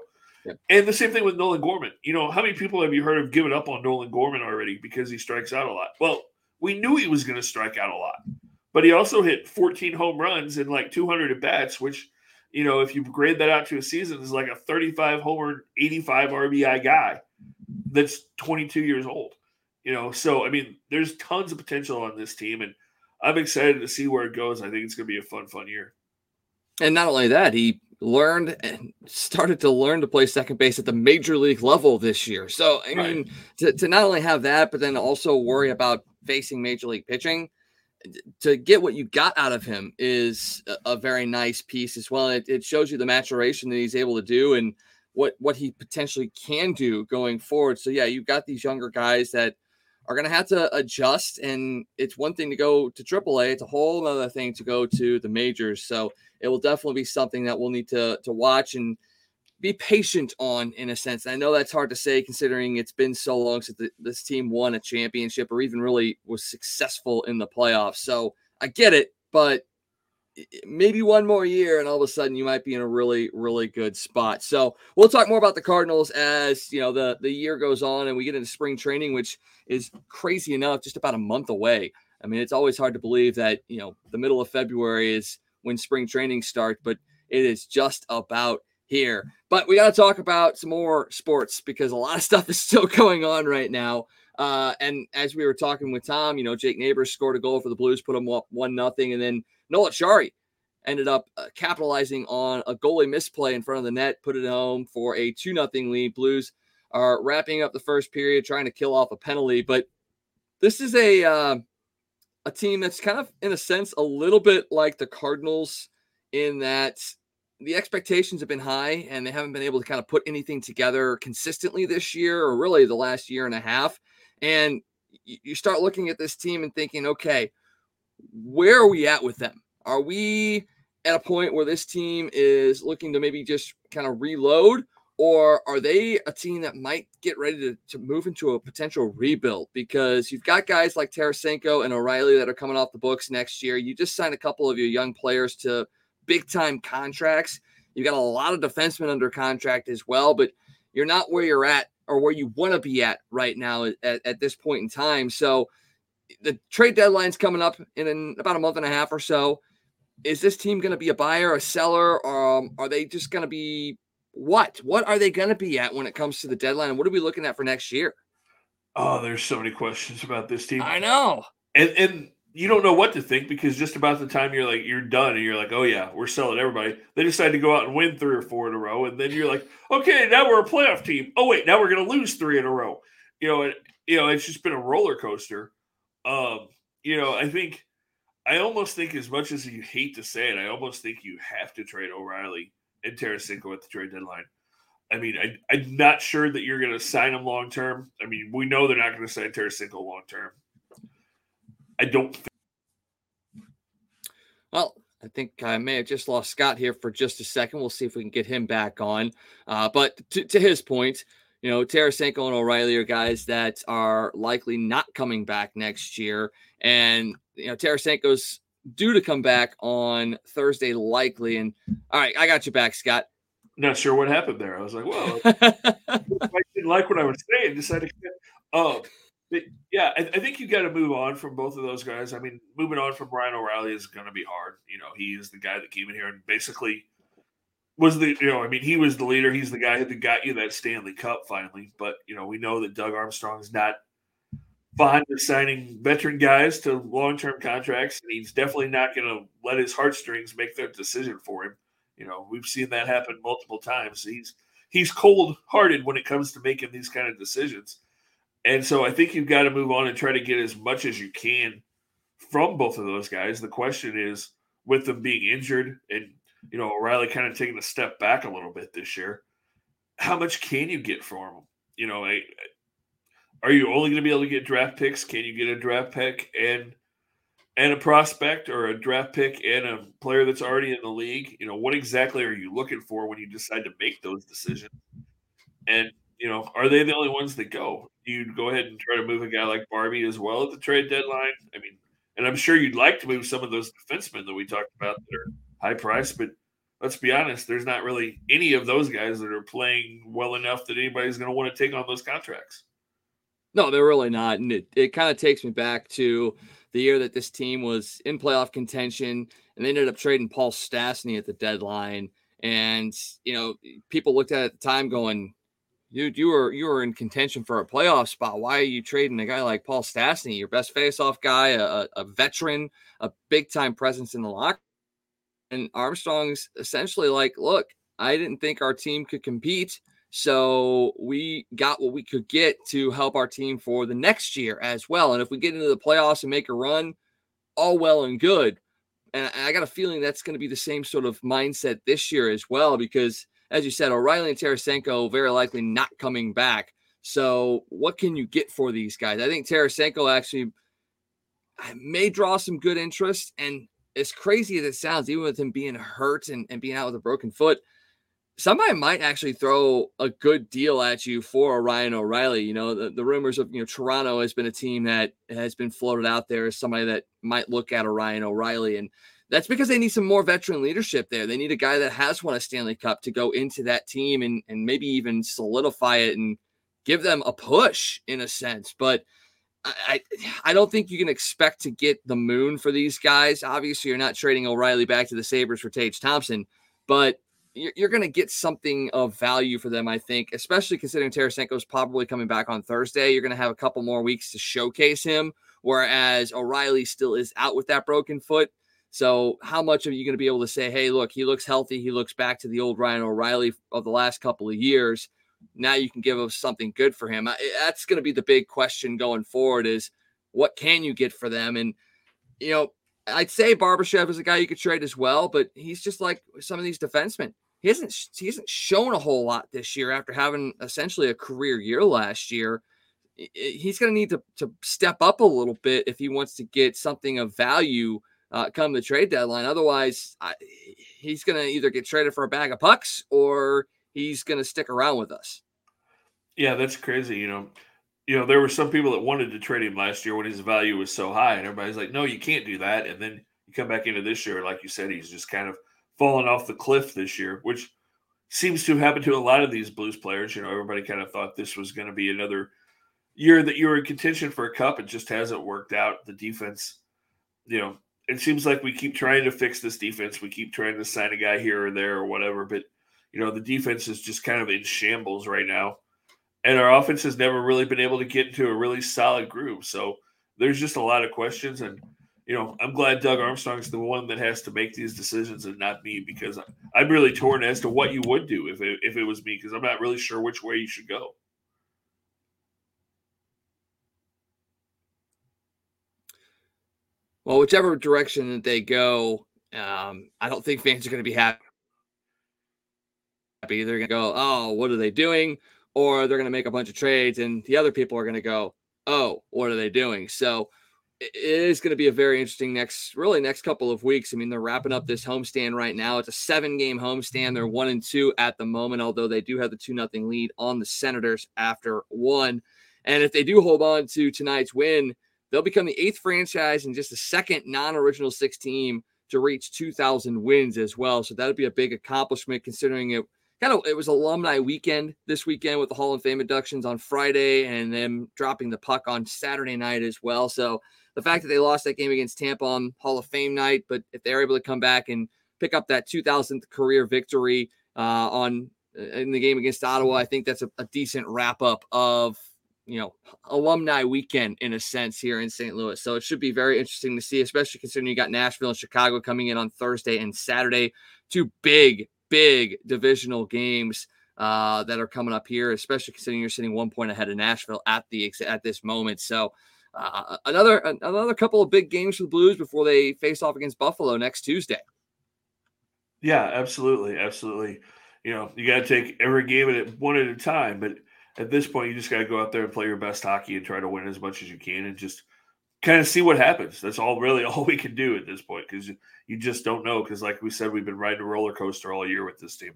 C: And the same thing with Nolan Gorman. You know, how many people have you heard of giving up on Nolan Gorman already because he strikes out a lot? Well, we knew he was going to strike out a lot, but he also hit 14 home runs and like 200 at bats, which you know, if you grade that out to a season, is like a 35 homer, 85 RBI guy that's 22 years old. You know, so I mean, there's tons of potential on this team, and I'm excited to see where it goes. I think it's going to be a fun, fun year.
B: And not only that, he learned and started to learn to play second base at the major league level this year. So, I right. mean, to, to not only have that, but then also worry about facing major league pitching to get what you got out of him is a, a very nice piece as well. It, it, shows you the maturation that he's able to do and what what he potentially can do going forward. So yeah, you've got these younger guys that are going to have to adjust, and it's one thing to go to AAA; it's a whole other thing to go to the majors. So it will definitely be something that we'll need to to watch and be patient on in a sense. I know that's hard to say considering it's been so long since the, this team won a championship or even really was successful in the playoffs. So I get it, but maybe one more year and all of a sudden you might be in a really really good spot. So we'll talk more about the Cardinals as, you know, the the year goes on and we get into spring training which is crazy enough just about a month away. I mean, it's always hard to believe that, you know, the middle of February is when spring training starts, but it is just about here. But we got to talk about some more sports because a lot of stuff is still going on right now. Uh, and as we were talking with Tom, you know, Jake Neighbors scored a goal for the Blues, put them up one nothing, and then Noel Acciari ended up uh, capitalizing on a goalie misplay in front of the net, put it home for a two nothing lead. Blues are wrapping up the first period, trying to kill off a penalty, but this is a uh, a team that's kind of, in a sense, a little bit like the Cardinals in that the expectations have been high and they haven't been able to kind of put anything together consistently this year or really the last year and a half. And you start looking at this team and thinking, okay, where are we at with them? Are we at a point where this team is looking to maybe just kind of reload? Or are they a team that might get ready to, to move into a potential rebuild? Because you've got guys like Tarasenko and O'Reilly that are coming off the books next year. You just signed a couple of your young players to big time contracts. You've got a lot of defensemen under contract as well, but you're not where you're at or where you want to be at right now at, at this point in time. So the trade deadline's coming up in about a month and a half or so. Is this team going to be a buyer, a seller, or um, are they just going to be what? What are they going to be at when it comes to the deadline? And what are we looking at for next year?
C: Oh, there's so many questions about this team.
B: I know.
C: And and you don't know what to think because just about the time you're like you're done and you're like, oh yeah, we're selling everybody. They decide to go out and win three or four in a row, and then you're like, okay, now we're a playoff team. Oh wait, now we're gonna lose three in a row. You know, and, you know, it's just been a roller coaster. Um, you know, I think I almost think as much as you hate to say it, I almost think you have to trade O'Reilly and Tarasenko at the trade deadline. I mean, I, am not sure that you're going to sign them long term. I mean, we know they're not going to sign Tarasenko long term. I don't. Think-
B: well, I think I may have just lost Scott here for just a second. We'll see if we can get him back on. Uh, but to, to, his point, you know, Tarasenko and O'Reilly are guys that are likely not coming back next year. And, you know, Tarasenko's due to come back on Thursday, likely. And all right, I got you back, Scott.
C: Not sure what happened there. I was like, well, I didn't like what I was saying. Decided, oh, um, but yeah, I, I think you got to move on from both of those guys. I mean, moving on from Brian O'Reilly is going to be hard. You know, he is the guy that came in here and basically was the you know, I mean, he was the leader. He's the guy that got you that Stanley Cup finally. But you know, we know that Doug Armstrong's not fond of signing veteran guys to long term contracts, and he's definitely not going to let his heartstrings make that decision for him. You know, we've seen that happen multiple times. He's he's cold hearted when it comes to making these kind of decisions. And so I think you've got to move on and try to get as much as you can from both of those guys. The question is, with them being injured and you know O'Reilly kind of taking a step back a little bit this year, how much can you get from them? You know, are you only going to be able to get draft picks? Can you get a draft pick and and a prospect, or a draft pick and a player that's already in the league? You know, what exactly are you looking for when you decide to make those decisions? And you know, are they the only ones that go? You'd go ahead and try to move a guy like Barbie as well at the trade deadline. I mean, and I'm sure you'd like to move some of those defensemen that we talked about that are high price, but let's be honest, there's not really any of those guys that are playing well enough that anybody's going to want to take on those contracts.
B: No, they're really not. And it, it kind of takes me back to the year that this team was in playoff contention and they ended up trading Paul Stastny at the deadline And you know, people looked at it at the time going, dude, you were you were in contention for a playoff spot. Why are you trading a guy like Paul Stastny, your best faceoff guy, a, a veteran, a big time presence in the locker? And Armstrong's essentially like, look, I didn't think our team could compete. So we got what we could get to help our team for the next year as well. And if we get into the playoffs and make a run, all well and good. And I got a feeling that's going to be the same sort of mindset this year as well, because as you said, O'Reilly and Tarasenko very likely not coming back. So what can you get for these guys? I think Tarasenko actually may draw some good interest. And as crazy as it sounds, even with him being hurt and, and being out with a broken foot, somebody might actually throw a good deal at you for Ryan O'Reilly. You know, the, the rumors of, you know, Toronto has been a team that has been floated out there as somebody that might look at a Ryan O'Reilly. And that's because they need some more veteran leadership there. They need a guy that has won a Stanley Cup to go into that team and, and maybe even solidify it and give them a push in a sense. But I, I don't think you can expect to get the moon for these guys. Obviously, you're not trading O'Reilly back to the Sabres for Tage Thompson, but you're, going to get something of value for them, I think, especially considering Tarasenko is probably coming back on Thursday. You're going to have a couple more weeks to showcase him, whereas O'Reilly still is out with that broken foot. So, how much are you going to be able to say, hey, look, he looks healthy. He looks back to the old Ryan O'Reilly of the last couple of years. Now you can give us something good for him. Eh, that's going to be the big question going forward is what can you get for them? And, you know, I'd say Barbashev is a guy you could trade as well, but he's just like some of these defensemen he hasn't he hasn't shown a whole lot this year after having essentially a career year last year. He's going to need to to step up a little bit if he wants to get something of value uh, come the trade deadline. Otherwise, I, he's going to either get traded for a bag of pucks or he's going to stick around with us.
C: Yeah, that's crazy. You know, you know there were some people that wanted to trade him last year when his value was so high, and everybody's like, "No, you can't do that." And then you come back into this year, like you said, he's just kind of fallen off the cliff this year, which seems to happen to a lot of these Blues players. You know, everybody kind of thought this was going to be another year that you were in contention for a cup. It just hasn't worked out. The defense, you know, it seems like we keep trying to fix this defense. We keep trying to sign a guy here or there or whatever, but you know, the defense is just kind of in shambles right now. And our offense has never really been able to get into a really solid groove. So there's just a lot of questions and you know, I'm glad Doug Armstrong's the one that has to make these decisions and not me because I'm really torn as to what you would do if it, if it was me because I'm not really sure which way you should go.
B: Well, whichever direction that they go, um, I don't think fans are going to be happy. They're going to go, oh, what are they doing? Or they're going to make a bunch of trades, and the other people are going to go, oh, what are they doing? So it is going to be a very interesting next, really next couple of weeks. I mean, they're wrapping up this homestand right now. It's a seven-game homestand. They're one and two at the moment, although they do have the two nothing lead on the Senators after one. And if they do hold on to tonight's win, they'll become the eighth franchise and just the second non-original six team to reach 2,000 wins as well. So that would be a big accomplishment considering it kind of it was alumni weekend this weekend with the Hall of Fame inductions on Friday and them dropping the puck on Saturday night as well. So the fact that they lost that game against Tampa on Hall of Fame night, but if they're able to come back and pick up that 2000th career victory uh, on uh, in the game against Ottawa, I think that's a, a decent wrap up of you know alumni weekend in a sense here in St. Louis. So it should be very interesting to see, especially considering you got Nashville and Chicago coming in on Thursday and Saturday, two big big divisional games. Uh, that are coming up here, especially considering you're sitting one point ahead of Nashville at the at this moment. So uh, another another couple of big games for the Blues before they face off against Buffalo next Tuesday.
C: Yeah, absolutely, absolutely. You know, you got to take every game at it one at a time, but at this point, you just got to go out there and play your best hockey and try to win as much as you can, and just kind of see what happens. That's all really all we can do at this point because you, you just don't know. Because, like we said, we've been riding a roller coaster all year with this team.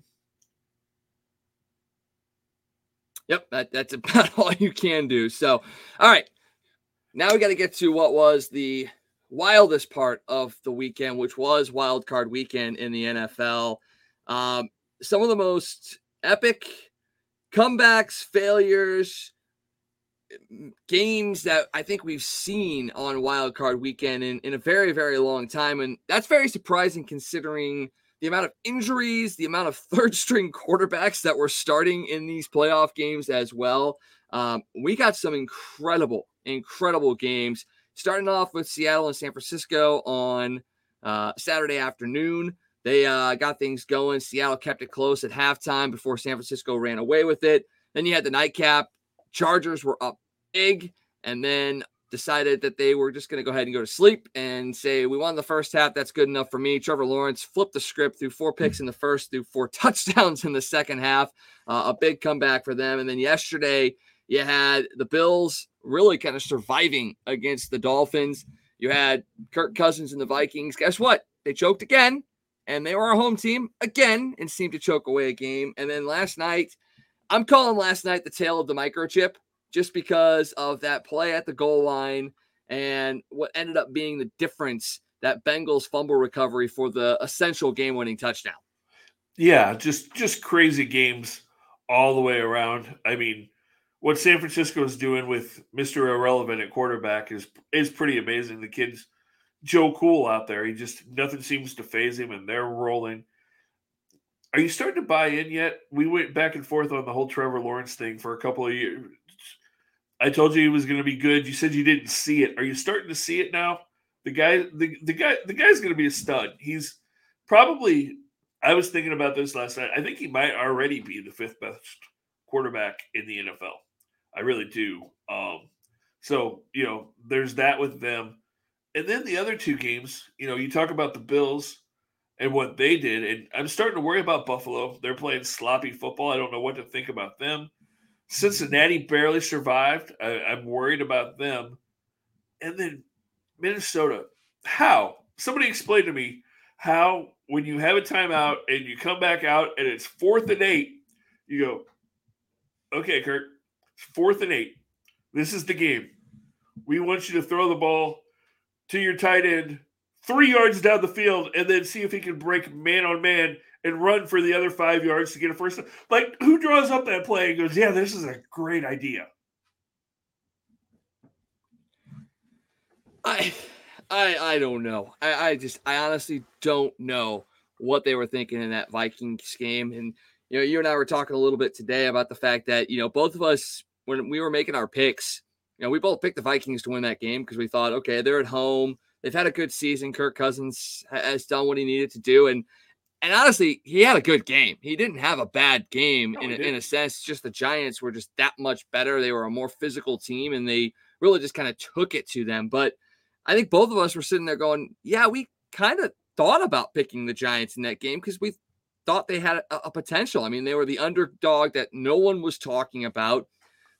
B: Yep, that, that's about all you can do. So, all right, now we got to get to what was the wildest part of the weekend, which was wild card weekend in the NFL. Um, some of the most epic comebacks, failures, games that I think we've seen on wild card weekend in, in a very, very long time. And that's very surprising considering the amount of injuries, the amount of third string quarterbacks that were starting in these playoff games as well. Um, we got some incredible, incredible games. Starting off with Seattle and San Francisco on uh, Saturday afternoon. They uh, got things going. Seattle kept it close at halftime before San Francisco ran away with it. Then you had the nightcap. Chargers were up big and then decided that they were just going to go ahead and go to sleep and say, We won the first half. That's good enough for me. Trevor Lawrence flipped the script through four picks in the first, through four touchdowns in the second half. Uh, a big comeback for them. And then yesterday, you had the Bills really kind of surviving against the Dolphins. You had Kirk Cousins and the Vikings. Guess what? They choked again and they were a home team again and seemed to choke away a game. And then last night, I'm calling last night the tale of the microchip just because of that play at the goal line and what ended up being the difference that Bengals fumble recovery for the essential game-winning touchdown.
C: Yeah, just just crazy games all the way around. I mean, what San Francisco is doing with Mr. Irrelevant at quarterback is is pretty amazing. The kids Joe Cool out there. He just nothing seems to phase him, and they're rolling. Are you starting to buy in yet? We went back and forth on the whole Trevor Lawrence thing for a couple of years. I told you he was going to be good. You said you didn't see it. Are you starting to see it now? The guy, the, the guy, the guy's going to be a stud. He's probably. I was thinking about this last night. I think he might already be the fifth best quarterback in the NFL. I really do. Um, so you know, there's that with them. And then the other two games, you know, you talk about the Bills and what they did, and I'm starting to worry about Buffalo. They're playing sloppy football. I don't know what to think about them. Cincinnati barely survived. I, am worried about them. And then Minnesota. How? Somebody explain to me how, when you have a timeout and you come back out and it's fourth and eight, you go, okay, Kirk, fourth and eight. This is the game. We want you to throw the ball to your tight end three yards down the field and then see if he can break man on man and run for the other five yards to get a first. Like, who draws up that play and goes, yeah, this is a great idea?
B: I, I, I don't know. I, I just, I honestly don't know what they were thinking in that Vikings game. And, you know, you and I were talking a little bit today about the fact that, you know, both of us, when we were making our picks, you know, we both picked the Vikings to win that game because we thought, okay, they're at home. They've had a good season. Kirk Cousins has done what he needed to do. And and honestly, he had a good game. He didn't have a bad game no, in, a, in a sense. Just the Giants were just that much better. They were a more physical team and they really just kind of took it to them. But I think both of us were sitting there going, yeah, we kind of thought about picking the Giants in that game because we thought they had a, a potential. I mean, they were the underdog that no one was talking about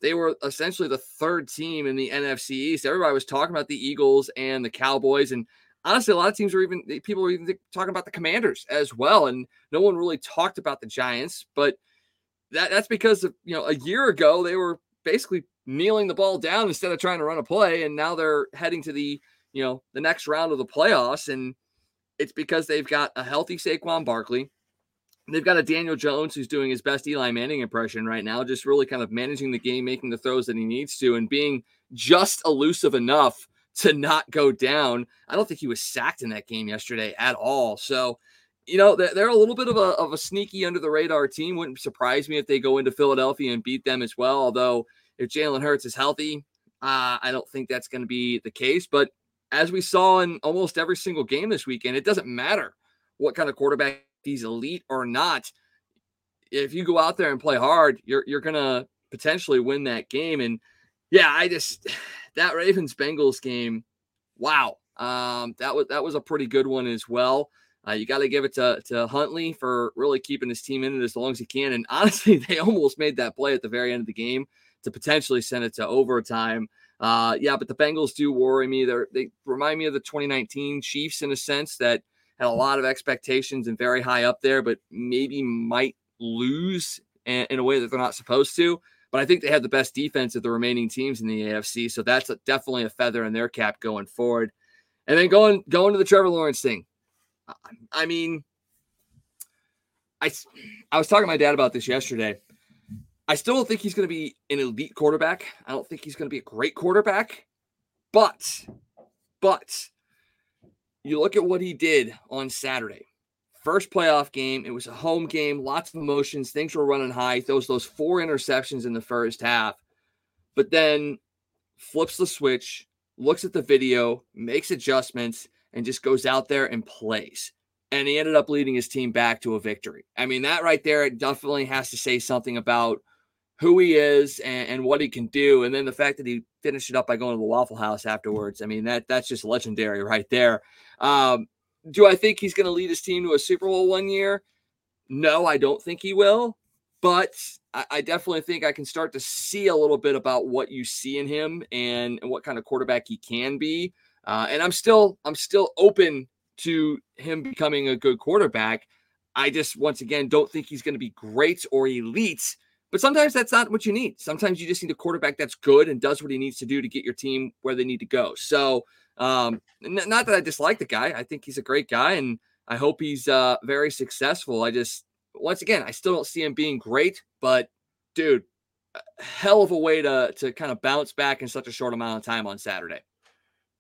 B: they were essentially the third team in the NFC East. Everybody was talking about the Eagles and the Cowboys, and honestly, a lot of teams were even people were even talking about the Commanders as well, and no one really talked about the Giants. But that that's because of, you know a year ago they were basically kneeling the ball down instead of trying to run a play, and now they're heading to the you know the next round of the playoffs, and it's because they've got a healthy Saquon Barkley. They've got a Daniel Jones who's doing his best Eli Manning impression right now, just really kind of managing the game, making the throws that he needs to, and being just elusive enough to not go down. I don't think he was sacked in that game yesterday at all. So, you know, they're, a little bit of a, of a sneaky under the radar team. Wouldn't surprise me if they go into Philadelphia and beat them as well. Although, if Jalen Hurts is healthy, uh, I don't think that's going to be the case. But as we saw in almost every single game this weekend, it doesn't matter what kind of quarterback he's elite or not, if you go out there and play hard, you're you're gonna potentially win that game. And yeah, I just that Ravens Bengals game, wow, um, that was that was a pretty good one as well. Uh, you got to give it to, to Huntley for really keeping his team in it as long as he can. And honestly, they almost made that play at the very end of the game to potentially send it to overtime. Uh, yeah, but the Bengals do worry me. They're, they remind me of the 2019 Chiefs in a sense that had a lot of expectations and very high up there, but maybe might lose in, a way that they're not supposed to. But I think they have the best defense of the remaining teams in the AFC, so that's a, definitely a feather in their cap going forward. And then going going to the Trevor Lawrence thing, I mean, I I was talking to my dad about this yesterday. I still don't think he's going to be an elite quarterback. I don't think he's going to be a great quarterback, but but you look at what he did on Saturday First playoff game. It was a home game, lots of emotions. Things were running high. Those those four interceptions in the first half, but then flips the switch, looks at the video, makes adjustments, and just goes out there and plays. And he ended up leading his team back to a victory. I mean, that right there it definitely has to say something about who he is and, and, what he can do. And then the fact that he finished it up by going to the Waffle House afterwards. I mean, that that's just legendary right there. Um, do I think he's going to lead his team to a Super Bowl one year? No, I don't think he will. But I, I definitely think I can start to see a little bit about what you see in him and, and what kind of quarterback he can be. Uh, and I'm still I'm still open to him becoming a good quarterback. I just once again don't think he's going to be great or elite but sometimes that's not what you need. Sometimes you just need a quarterback that's good and does what he needs to do to get your team where they need to go. So, um, n- not that I dislike the guy. I think he's a great guy, and I hope he's uh, very successful. I just, once again, I still don't see him being great, but dude, hell of a way to to kind of bounce back in such a short amount of time on Saturday.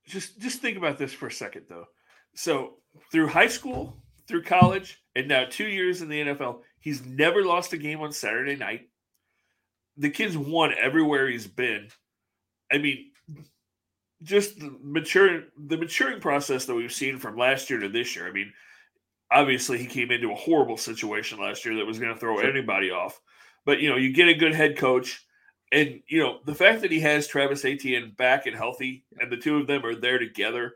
C: Just just think about this for a second, though. So through high school, through college, and now two years in the NFL, he's never lost a game on Saturday night the kid's won everywhere he's been. I mean, just the maturing the maturing process that we've seen from last year to this year. I mean, obviously he came into a horrible situation last year that was going to throw anybody off. But you know, you get a good head coach, and you know the fact that he has Travis Etienne back and healthy, and the two of them are there together.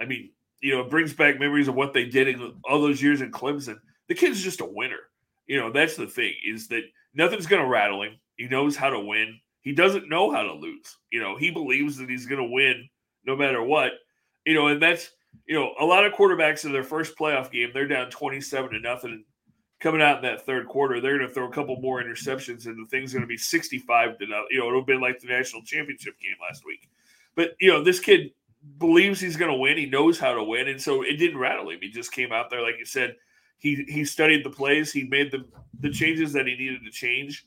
C: I mean, you know, it brings back memories of what they did in all those years in Clemson. The kid's just a winner. You know, that's the thing is that nothing's going to rattle him. He knows how to win. He doesn't know how to lose. You know, he believes that he's going to win no matter what. You know, and that's you know a lot of quarterbacks in their first playoff game they're down twenty seven to nothing. Coming out in that third quarter, they're going to throw a couple more interceptions, and the thing's going to be sixty-five to nothing. You know, it'll be like the national championship game last week. But you know, this kid believes he's going to win. He knows how to win, and so it didn't rattle him. He just came out there, like you said. He he studied the plays. He made the the changes that he needed to change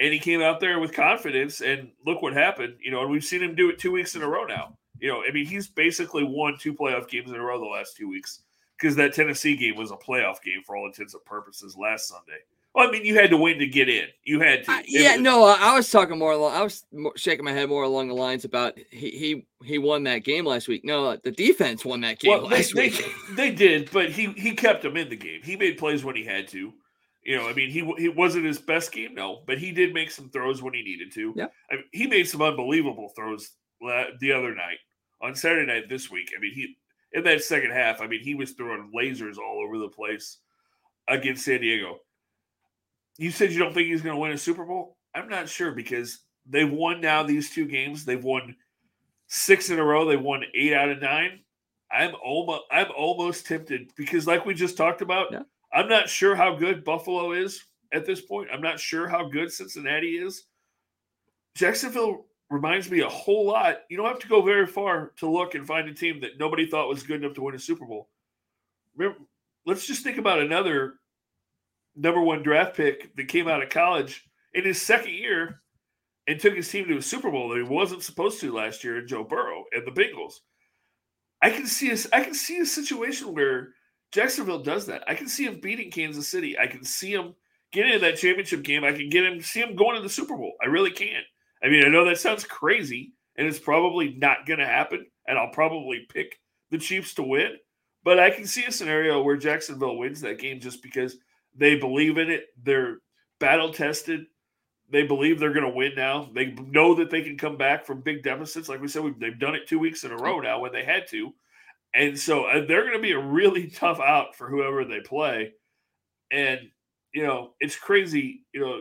C: and he came out there with confidence and look what happened you know and we've seen him do it two weeks in a row now. You know i mean he's basically won two playoff games in a row the last two weeks because that tennessee game was a playoff game for all intents and purposes last sunday. Well i mean you had to win to get in. You had to.
B: Uh, yeah was, no i was talking more along i was shaking my head more along the lines about he he, he won that game last week. No the defense won that game well, last
C: they,
B: week.
C: they, they did but he he kept them in the game. He made plays when he had to you know, I mean, he he wasn't his best game, no, but he did make some throws when he needed to.
B: Yeah,
C: I mean, he made some unbelievable throws the other night on Saturday night this week. I mean, he in that second half, I mean, he was throwing lasers all over the place against San Diego. You said you don't think he's going to win a Super Bowl? I'm not sure because they've won now these two games. They've won six in a row. They won eight out of nine. I'm almost I'm almost tempted because, like we just talked about,
B: yeah.
C: I'm not sure how good Buffalo is at this point. I'm not sure how good Cincinnati is. Jacksonville reminds me a whole lot. You don't have to go very far to look and find a team that nobody thought was good enough to win a Super Bowl. Remember, let's just think about another number one draft pick that came out of college in his second year and took his team to a Super Bowl that he wasn't supposed to last year in Joe Burrow and the Bengals. I can see a, I can see a situation where Jacksonville does that. I can see him beating Kansas City. I can see him getting into that championship game. I can get him see him going to the Super Bowl. I really can. I mean, I know that sounds crazy, and it's probably not going to happen. And I'll probably pick the Chiefs to win, but I can see a scenario where Jacksonville wins that game just because they believe in it. They're battle tested. They believe they're going to win now. They know that they can come back from big deficits. Like we said, they've done it two weeks in a row now when they had to. And so uh, they're going to be a really tough out for whoever they play. And, you know, it's crazy. You know,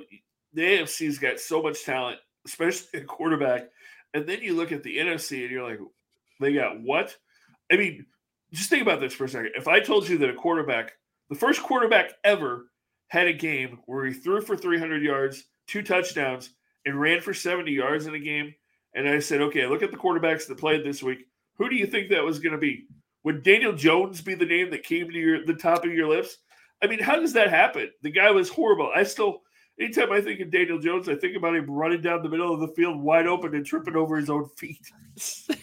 C: the AFC's got so much talent, especially at quarterback. And then you look at the NFC and you're like, they got what? I mean, just think about this for a second. If I told you that a quarterback, the first quarterback ever, had a game where he threw for 300 yards, two touchdowns, and ran for 70 yards in a game, and I said, okay, look at the quarterbacks that played this week. Who do you think that was going to be? Would Daniel Jones be the name that came to your the top of your lips? I mean, how does that happen? The guy was horrible. I still, anytime I think of Daniel Jones, I think about him running down the middle of the field wide open and tripping over his own feet.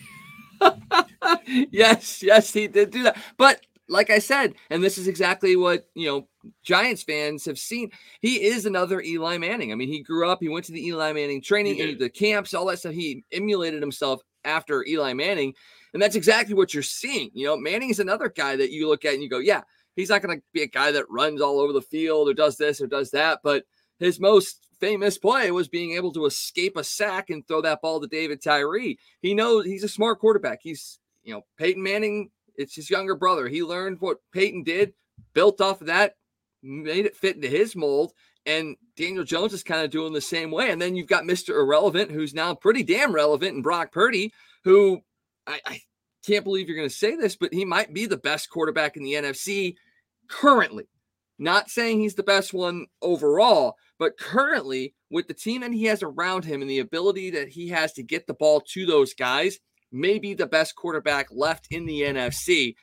B: yes, yes, he did do that. But like I said, and this is exactly what you know Giants fans have seen. He is another Eli Manning. I mean, he grew up, he went to the Eli Manning training, the camps, all that stuff. He emulated himself after Eli Manning, and that's exactly what you're seeing. You know, Manning is another guy that you look at and you go, yeah, he's not going to be a guy that runs all over the field or does this or does that, but his most famous play was being able to escape a sack and throw that ball to David Tyree. He knows he's a smart quarterback. He's, you know, Peyton Manning, it's his younger brother. He learned what Peyton did, built off of that, made it fit into his mold. And Daniel Jones is kind of doing the same way. And then you've got Mr. Irrelevant, who's now pretty damn relevant, and Brock Purdy, who I, I can't believe you're going to say this, but he might be the best quarterback in the NFC currently. Not saying he's the best one overall, but currently with the team that he has around him and the ability that he has to get the ball to those guys, maybe the best quarterback left in the NFC.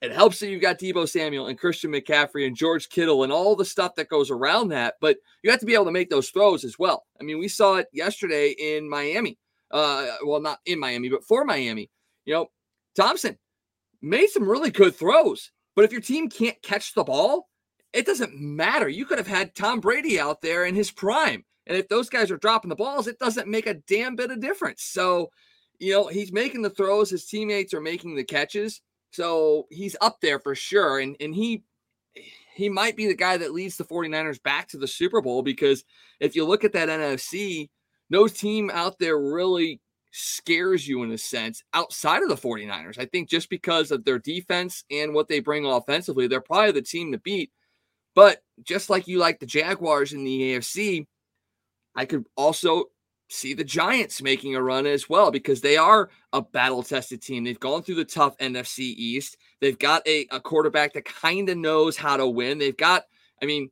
B: It helps that you've got Deebo Samuel and Christian McCaffrey and George Kittle and all the stuff that goes around that, but you have to be able to make those throws as well. I mean, we saw it yesterday in Miami. Uh, well, not in Miami, but for Miami. You know, Thompson made some really good throws, but if your team can't catch the ball, it doesn't matter. You could have had Tom Brady out there in his prime. And if those guys are dropping the balls, it doesn't make a damn bit of difference. So, you know, he's making the throws, his teammates are making the catches. So he's up there for sure. And and he he might be the guy that leads the 49ers back to the Super Bowl because if you look at that NFC, no team out there really scares you in a sense outside of the 49ers. I think just because of their defense and what they bring offensively, they're probably the team to beat. But just like you like the Jaguars in the AFC, I could also see the Giants making a run as well because they are a battle tested team. They've gone through the tough NFC East. They've got a, a quarterback that kind of knows how to win. They've got, I mean,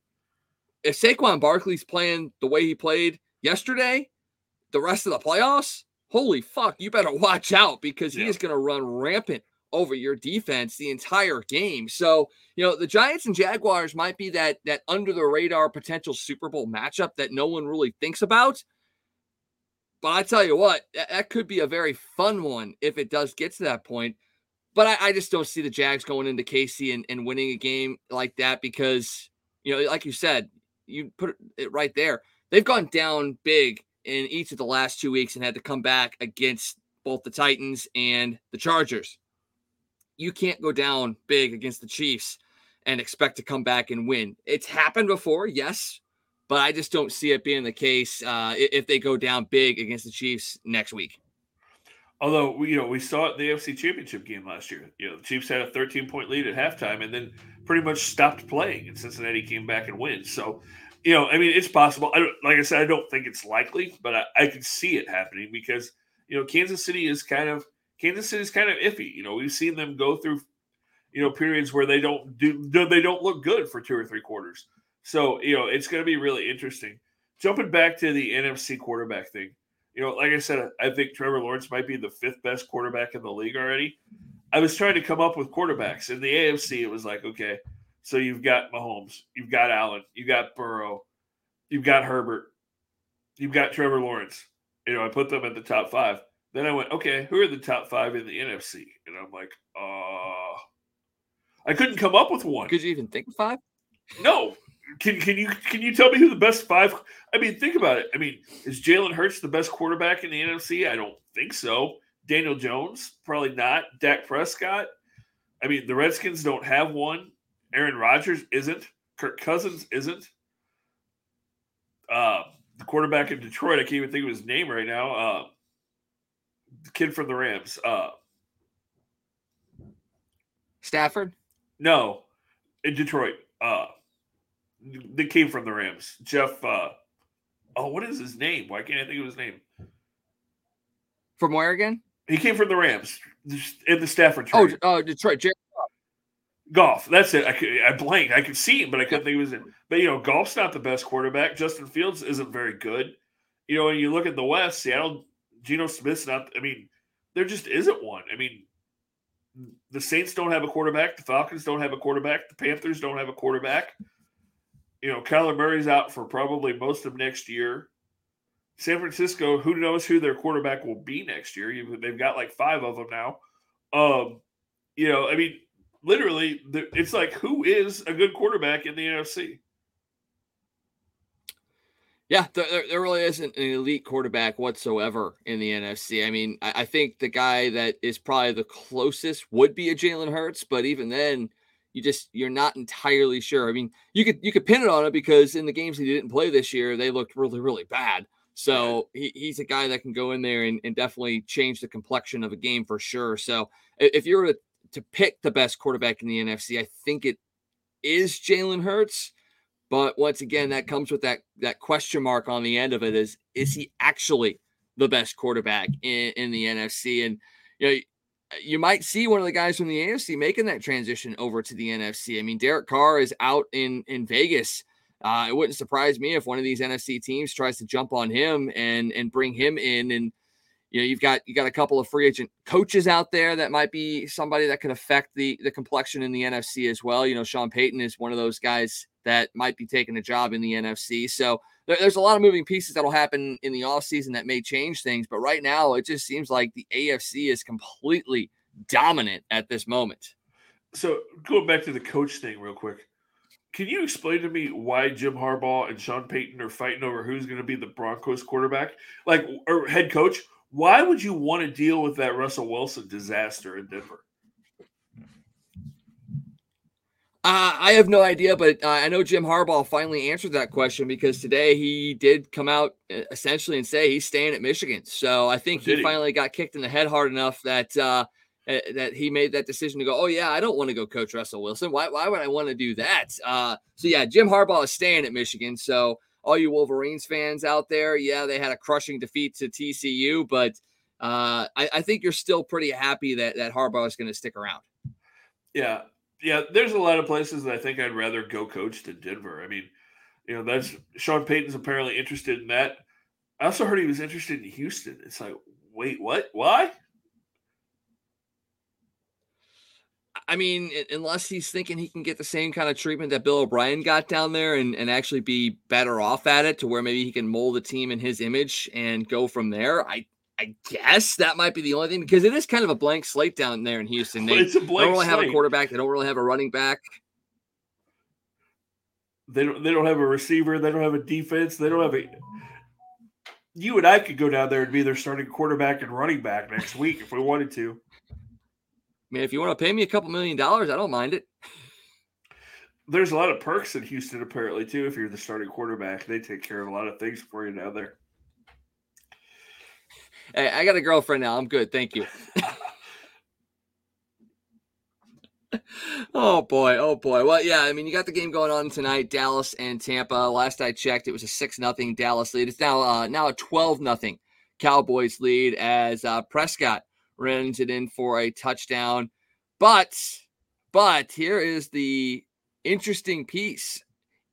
B: if Saquon Barkley's playing the way he played yesterday, the rest of the playoffs, holy fuck, you better watch out because he yeah. is going to run rampant over your defense the entire game. So, you know, the Giants and Jaguars might be that that under the radar potential Super Bowl matchup that no one really thinks about. But I tell you what, that, that could be a very fun one if it does get to that point. But I, I just don't see the Jags going into KC and, and winning a game like that because, you know, like you said, you put it right there. They've gone down big in each of the last two weeks and had to come back against both the Titans and the Chargers you can't go down big against the Chiefs and expect to come back and win. It's happened before, yes, but I just don't see it being the case uh, if they go down big against the Chiefs next week.
C: Although you know we saw it the AFC Championship game last year. You know the Chiefs had a 13 point lead at halftime and then pretty much stopped playing, and Cincinnati came back and wins. So, you know, I mean, it's possible. I like I said, I don't think it's likely, but I, I can see it happening because you know Kansas City is kind of Kansas City's kind of iffy. You know, we've seen them go through, you know, periods where they don't do they don't look good for two or three quarters. So you know, it's going to be really interesting. Jumping back to the NFC quarterback thing, you know, like I said, I think Trevor Lawrence might be the fifth best quarterback in the league already. I was trying to come up with quarterbacks in the AFC. It was like, okay, so you've got Mahomes, you've got Allen, you've got Burrow, you've got Herbert, you've got Trevor Lawrence. You know, I put them at the top five. Then I went, okay, who are the top five in the NFC? And I'm like, uh, I couldn't come up with one.
B: Could you even think of five?
C: No. Can can you can you tell me who the best five? I mean, think about it. I mean, is Jalen Hurts the best quarterback in the NFC? I don't think so. Daniel Jones, probably not. Dak Prescott. I mean, the Redskins don't have one. Aaron Rodgers isn't. Kirk Cousins isn't. Uh, the quarterback in Detroit, I can't even think of his name right now. Uh, the kid from the Rams. Uh,
B: Stafford?
C: No, in Detroit. Uh, they came from the Rams. Jeff. Uh, oh, what is his name? Why can't I think of his name?
B: From where again?
C: He came from the Rams in the Stafford
B: oh, trade. Oh, uh, Detroit. Jared
C: Goff. That's it. I could, I blanked. I could see him, but I couldn't think it was it. But you know, Goff's not the best quarterback. Justin Fields isn't very good. You know, when you look at the West, Seattle Geno Smith's not. I mean, there just isn't one. I mean, the Saints don't have a quarterback. The Falcons don't have a quarterback. The Panthers don't have a quarterback. You know, Kyler Murray's out for probably most of next year. San Francisco, who knows who their quarterback will be next year? They've got like five of them now. Um, you know, I mean, literally, it's like who is a good quarterback in the NFC?
B: Yeah, there, there really isn't an elite quarterback whatsoever in the NFC. I mean, I, I think the guy that is probably the closest would be a Jalen Hurts, but even then, you just you're not entirely sure. I mean, you could you could pin it on it because in the games he didn't play this year, they looked really really bad. So he, he's a guy that can go in there and, and definitely change the complexion of a game for sure. So if you were to, to pick the best quarterback in the NFC, I think it is Jalen Hurts. But once again, that comes with that that question mark on the end of it is is he actually the best quarterback in, in the NFC? And you know, you might see one of the guys from the AFC making that transition over to the NFC. I mean, Derek Carr is out in in Vegas. Uh, it wouldn't surprise me if one of these NFC teams tries to jump on him and and bring him in. And you know, you've got you got a couple of free agent coaches out there that might be somebody that could affect the the complexion in the NFC as well. You know, Sean Payton is one of those guys that might be taking a job in the NFC. So there, there's a lot of moving pieces that'll happen in the offseason that may change things. But right now, it just seems like the AFC is completely dominant at this moment.
C: So going back to the coach thing real quick. Can you explain to me why Jim Harbaugh and Sean Payton are fighting over who's going to be the Broncos quarterback, like or head coach? Why would you want to deal with that Russell Wilson disaster in Denver?
B: Uh, I have no idea, but uh, I know Jim Harbaugh finally answered that question because today he did come out uh, essentially and say he's staying at Michigan. So I think he, he, finally got kicked in the head hard enough that uh, that he made that decision to go. Oh yeah, I don't want to go coach Russell Wilson. Why? Why would I want to do that? Uh, so yeah, Jim Harbaugh is staying at Michigan. So all you Wolverines fans out there, yeah, they had a crushing defeat to TCU, but uh, I, I think you're still pretty happy that that Harbaugh is going to stick around.
C: Yeah, yeah, there's a lot of places that I think I'd rather go coach than Denver. I mean, you know, that's Sean Payton's apparently interested in that. I also heard he was interested in Houston. It's like, wait, what? Why?
B: I mean, unless he's thinking he can get the same kind of treatment that Bill O'Brien got down there and, and actually be better off at it to where maybe he can mold the team in his image and go from there. I I guess that might be the only thing because it is kind of a blank slate down there in Houston. They
C: it's a blank
B: don't really
C: slate.
B: have a quarterback. They don't really have a running back.
C: They don't. They don't have a receiver. They don't have a defense. They don't have a. You and I could go down there and be their starting quarterback and running back next week if we wanted to.
B: Mean, if you want to pay me a couple million dollars, I don't mind it.
C: There's a lot of perks in Houston, apparently, too. If you're the starting quarterback, they take care of a lot of things for you down there.
B: Hey, I got a girlfriend now. I'm good. Thank you. oh boy, oh boy. Well, yeah, I mean, you got the game going on tonight, Dallas and Tampa. Last I checked, it was a six nothing Dallas lead. It's now uh, now a twelve nothing Cowboys lead as uh, Prescott runs it in for a touchdown. But but here is the interesting piece.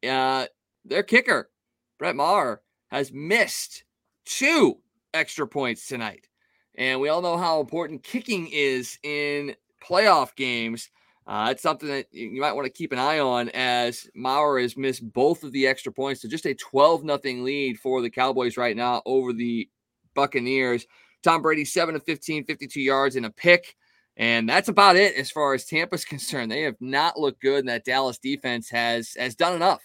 B: Uh, their kicker, Brett Maher, has missed two extra points tonight. And we all know how important kicking is in playoff games. Uh, it's something that you might want to keep an eye on as Maher has missed both of the extra points. So just a 12 nothing lead for the Cowboys right now over the Buccaneers. Tom Brady, 7 of 15, 52 yards and a pick. And that's about it as far as Tampa's concerned. They have not looked good, and that Dallas defense has has done enough.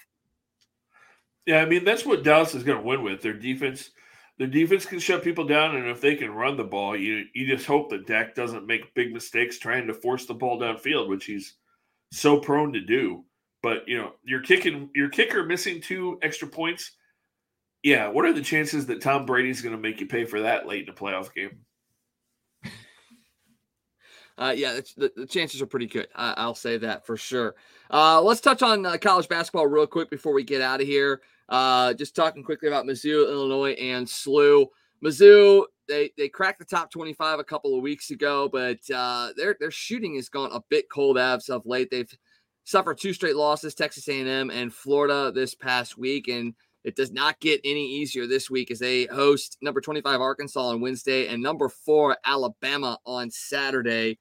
C: Yeah, I mean that's what Dallas is going to win with. Their defense the defense can shut people down, and if they can run the ball, you you just hope that Dak doesn't make big mistakes trying to force the ball downfield, which he's so prone to do. But you know, you're kicking your kicker missing two extra points. Yeah, what are the chances that Tom Brady's going to make you pay for that late in a playoff game?
B: Uh, yeah, the, the, chances are pretty good. I, will say that for sure. Uh, let's touch on uh, college basketball real quick before we get out of here. Uh, just talking quickly about Mizzou, Illinois, and SLU. Mizzou, they they cracked the top 25 a couple of weeks ago, but uh, their their shooting has gone a bit cold as of late. They've suffered two straight losses, Texas A&M and Florida this past week, and it does not get any easier this week as they host number 25 Arkansas on Wednesday and number four Alabama on Saturday.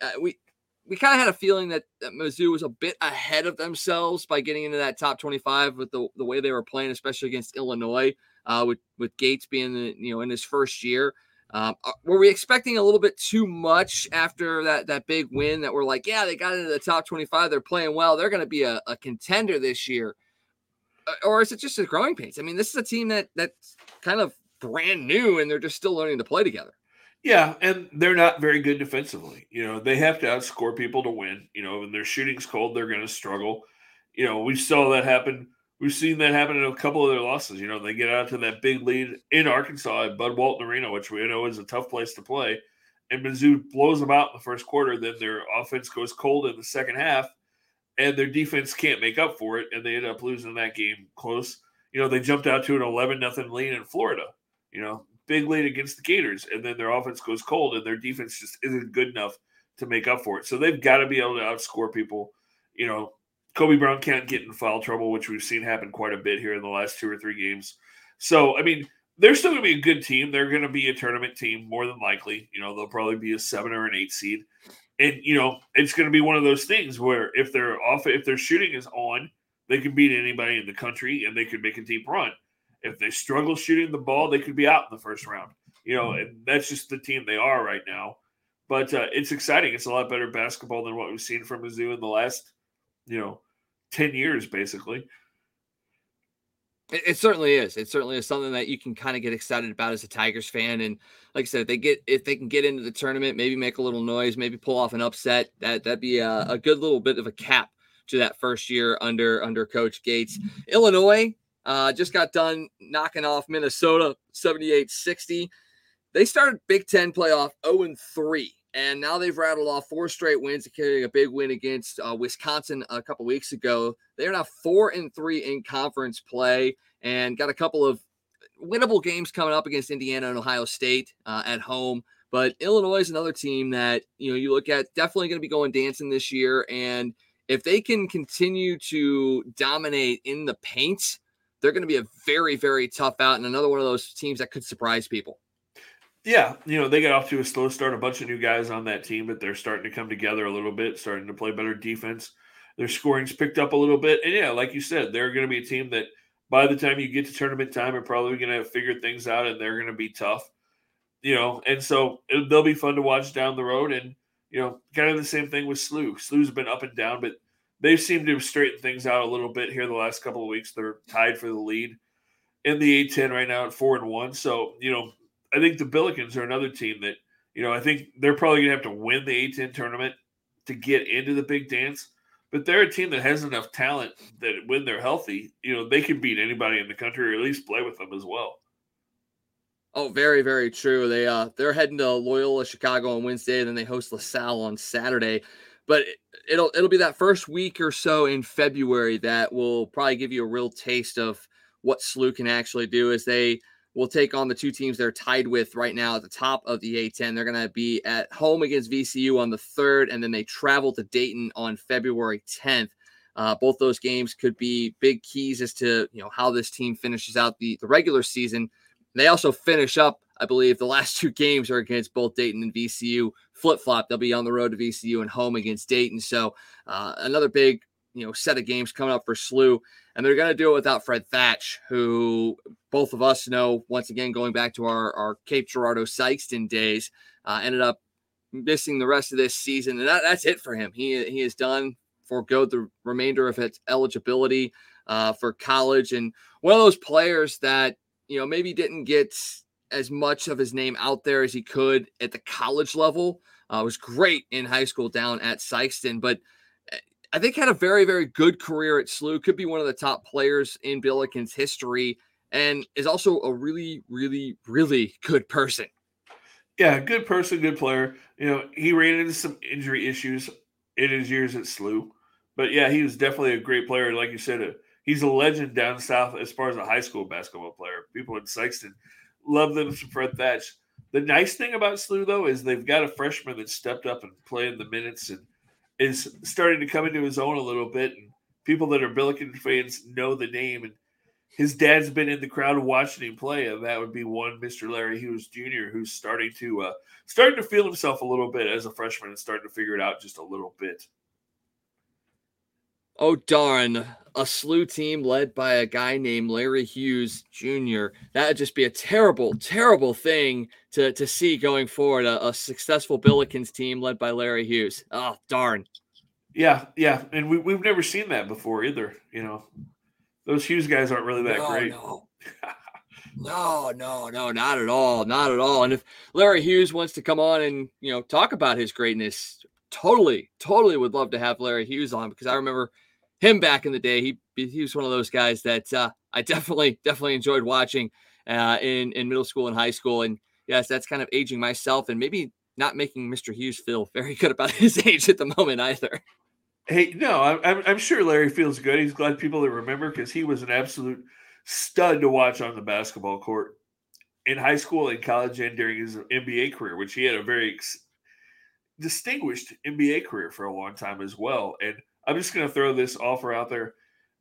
B: Uh, we we kind of had a feeling that, that Mizzou was a bit ahead of themselves by getting into that top 25 with the, the way they were playing, especially against Illinois, uh, with with Gates being the, you know in his first year. Um, uh, were we expecting a little bit too much after that that big win that we're like, yeah, they got into the top 25, they're playing well, they're going to be a, a, contender this year, Uh, or is it just a growing pains? I mean, this is a team that that's kind of brand new and they're just still learning to play together.
C: Yeah, and they're not very good defensively. You know, they have to outscore people to win. You know, when their shooting's cold, they're going to struggle. You know, we saw that happen We've seen that happen in a couple of their losses. You know, they get out to that big lead in Arkansas at Bud Walton Arena, which we know is a tough place to play. And Mizzou blows them out in the first quarter. Then their offense goes cold in the second half, and their defense can't make up for it, and they end up losing that game close. You know, they jumped out to an 11 nothing lead in Florida. You know, big lead against the Gators, and then their offense goes cold, and their defense just isn't good enough to make up for it. So they've got to be able to outscore people. You know, Kobe Brown can't get in foul trouble, which we've seen happen quite a bit here in the last two or three games. So, I mean, they're still going to be a good team. They're going to be a tournament team more than likely. You know, they'll probably be a seven or an eight seed. And you know, it's going to be one of those things where if they're off, if their shooting is on, they can beat anybody in the country and they could make a deep run. If they struggle shooting the ball, they could be out in the first round. You know, and that's just the team they are right now. But uh, it's exciting. It's a lot better basketball than what we've seen from Mizzou in the last you know, 10 years basically.
B: It, it, certainly is. It certainly is something that you can kind of get excited about as a Tigers fan. And like I said, if they get if they can get into the tournament, maybe make a little noise, maybe pull off an upset, that that'd be a, a good little bit of a cap to that first year under under Coach Gates. Illinois uh, just got done knocking off Minnesota 78-60. They started Big Ten playoff 0 3 and now they've rattled off four straight wins, carrying a big win against uh, Wisconsin a couple weeks ago. They are now four and three in conference play, and got a couple of winnable games coming up against Indiana and Ohio State uh, at home. But Illinois is another team that you know you look at definitely going to be going dancing this year, and if they can continue to dominate in the paint, they're going to be a very very tough out, and another one of those teams that could surprise people.
C: Yeah, you know, they got off to a slow start, a bunch of new guys on that team, but they're starting to come together a little bit, starting to play better defense. Their scoring's picked up a little bit. And yeah, like you said, they're going to be a team that by the time you get to tournament time are probably going to figure things out and they're going to be tough. You know, and so it, they'll be fun to watch down the road. And, you know, kind of the same thing with SLU. SLU's been up and down, but they've seemed to have straightened things out a little bit here the last couple of weeks. They're tied for the lead in the A10 right now at four and one. So, you know, I think the Billikens are another team that, you know, I think they're probably going to have to win the A10 tournament to get into the big dance. But they're a team that has enough talent that when they're healthy, you know, they can beat anybody in the country or at least play with them as well.
B: Oh, very, very true. They uh they're heading to Loyola Chicago on Wednesday, and then they host LaSalle on Saturday. But it'll it'll be that first week or so in February that will probably give you a real taste of what SLU can actually do as they will take on the two teams they're tied with right now at the top of the A10. They're going to be at home against VCU on the 3rd, and then they travel to Dayton on February 10th. Uh, both those games could be big keys as to you know how this team finishes out the, the regular season. They also finish up, I believe, the last two games are against both Dayton and VCU. Flip flop, they'll be on the road to VCU and home against Dayton. So uh, another big you know set of games coming up for SLU, and they're going to do it without Fred Thatch, who both of us know once again going back to our our Cape Girardeau Sikeston days, uh, ended up missing the rest of this season, and that, that's it for him. He he is done forego the remainder of its eligibility uh, for college, and one of those players that you know maybe didn't get as much of his name out there as he could at the college level. Uh, was great in high school down at Sikeston, but I think had a very, very good career at SLU. Could be one of the top players in Billikens history, and is also a really, really, really good person.
C: Yeah, good person, good player. You know, he ran into some injury issues in his years at SLU, but yeah, he was definitely a great player. Like you said, uh, he's a legend down south as far as a high school basketball player. People in Sikeston love them some Fred Thatch. The nice thing about SLU though is they've got a freshman that stepped up and played the minutes and is starting to come into his own a little bit. And people that are Billiken fans know the name. And his dad's been in the crowd watching him play, and that would be one Mr. Larry Hughes Jr., who's starting to uh, starting to feel himself a little bit as a freshman and starting to figure it out just a little bit.
B: Oh, darn. A SLU team led by a guy named Larry Hughes Jr. That would just be a terrible, terrible thing to, to see going forward. A, a successful Billikens team led by Larry Hughes. Oh, darn.
C: Yeah, yeah. And we, we've never seen that before either. You know, those Hughes guys aren't really that no, great.
B: No. no, no, no, not at all. Not at all. And if Larry Hughes wants to come on and, you know, talk about his greatness, totally, totally would love to have Larry Hughes on because I remember – him back in the day. He he was one of those guys that uh, I definitely definitely enjoyed watching uh, in in middle school and high school. And yes, that's kind of aging myself and maybe not making Mr. Hughes feel very good about his age at the moment either.
C: Hey, no, I'm I'm sure Larry feels good. He's glad people that remember because he was an absolute stud to watch on the basketball court in high school and college and during his NBA career, which he had a very ex- distinguished NBA career for a long time as well. And I'm just going to throw this offer out there.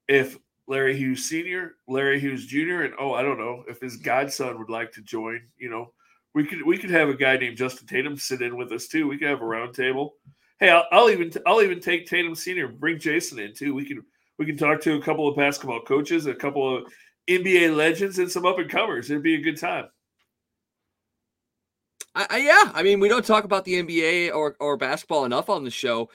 C: If Larry Hughes Sr., Larry Hughes Jr., and oh, I don't know if his godson would like to join, you know, we could we could have a guy named Justin Tatum sit in with us too. We could have a round table. Hey, I'll, I'll even I'll even take Tatum Sr. Bring Jason in too. We can we can talk to a couple of basketball coaches, a couple of NBA legends, and some up and comers. It'd be a good time.
B: I, I, yeah, I mean, we don't talk about the NBA or, or basketball enough on the show.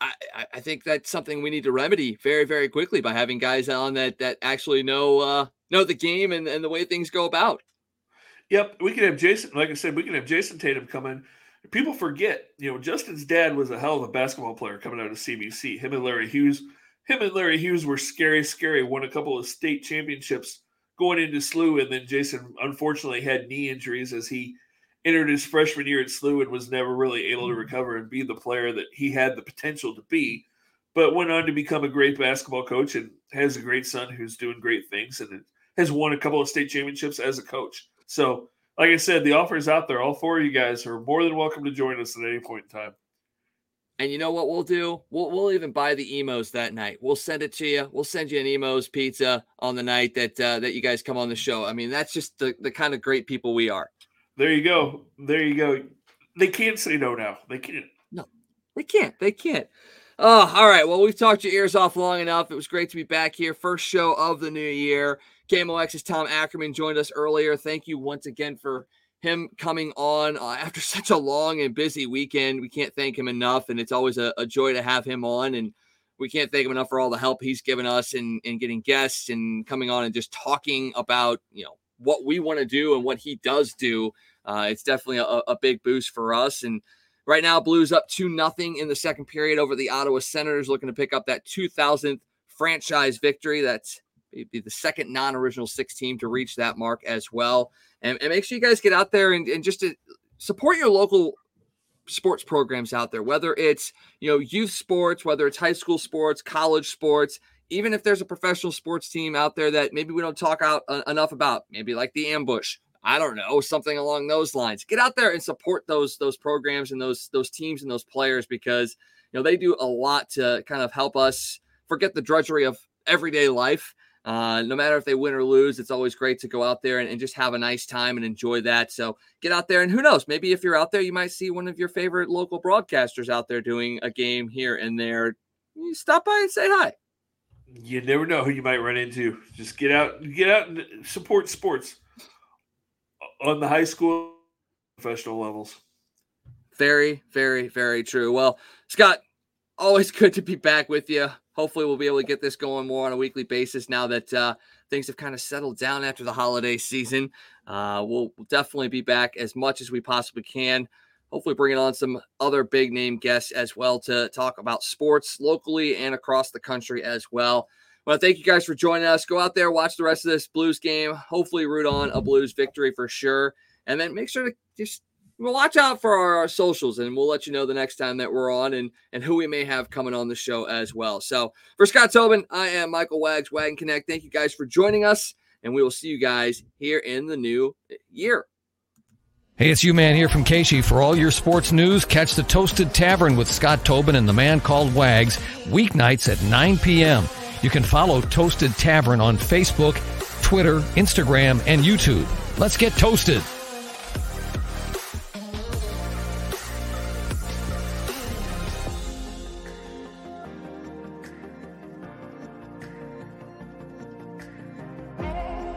B: I, I think that's something we need to remedy very, very quickly by having guys on that that actually know uh, know the game and, and the way things go about.
C: Yep, we can have Jason. Like I said, we can have Jason Tatum come in. People forget, you know, Justin's dad was a hell of a basketball player coming out of CBC. Him and Larry Hughes, him and Larry Hughes were scary, scary. Won a couple of state championships going into SLU, and then Jason unfortunately had knee injuries as he entered his freshman year at SLU and was never really able to mm-hmm. recover and be the player that he had the potential to be, but went on to become a great basketball coach and has a great son who's doing great things and has won a couple of state championships as a coach. So, like I said, the offer is out there. All four of you guys are more than welcome to join us at any point in time.
B: And you know what we'll do? We'll we'll even buy the Imo's that night. We'll send it to you. We'll send you an Imo's pizza on the night that uh, that you guys come on the show. I mean, that's just the the kind of great people we are.
C: There you go. There you go. They can't say no now. They can't.
B: No, they can't. They can't. Oh, all right. Well, we've talked your ears off long enough. It was great to be back here. First show of the new year. Game KMOX's Tom Ackerman joined us earlier. Thank you once again for him coming on uh, after such a long and busy weekend. We can't thank him enough, and it's always a, a, joy to have him on. And we can't thank him enough for all the help he's given us in, in getting guests and coming on and just talking about you know what we want to do and what he does do uh, it's definitely a, a, big boost for us. And right now, Blues up two nothing in the second period over the Ottawa Senators, looking to pick up that 2000th franchise victory. That's the second non-original six team to reach that mark as well. And, and make sure you guys get out there and, and just to support your local sports programs out there, whether it's you know youth sports, whether it's high school sports, college sports. Even if there's a professional sports team out there that maybe we don't talk out uh, enough about, maybe like the ambush, I don't know, something along those lines. Get out there and support those those programs and those those teams and those players because you know they do a lot to kind of help us forget the drudgery of everyday life. Uh, no matter if they win or lose, it's always great to go out there and, and, just have a nice time and enjoy that. So get out there, and who knows, maybe if you're out there, you might see one of your favorite local broadcasters out there doing a game here and there. You stop by and say hi.
C: You never know who you might run into. Just get out, get out and support sports on the high school professional levels.
B: Very, very, very true. Well, Scott, always good to be back with you. Hopefully, we'll be able to get this going more on a weekly basis now that uh, things have kind of settled down after the holiday season. Uh, we'll definitely be back as much as we possibly can. Hopefully, bringing on some other big name guests as well to talk about sports locally and across the country as well. Well, thank you guys for joining us. Go out there, watch the rest of this Blues game. Hopefully, root on a Blues victory for sure. And then make sure to just watch out for our, our, socials and we'll let you know the next time that we're on and and who we may have coming on the show as well. So for Scott Tobin, I am Michael Wags, Wagon Connect. Thank you guys for joining us, and we will see you guys here in the new year.
A: Hey, it's you man here from Casey. For all your sports news, catch the Toasted Tavern with Scott Tobin and the man called Wags weeknights at 9 p.m. You can follow Toasted Tavern on Facebook, Twitter, Instagram, and YouTube. Let's get toasted.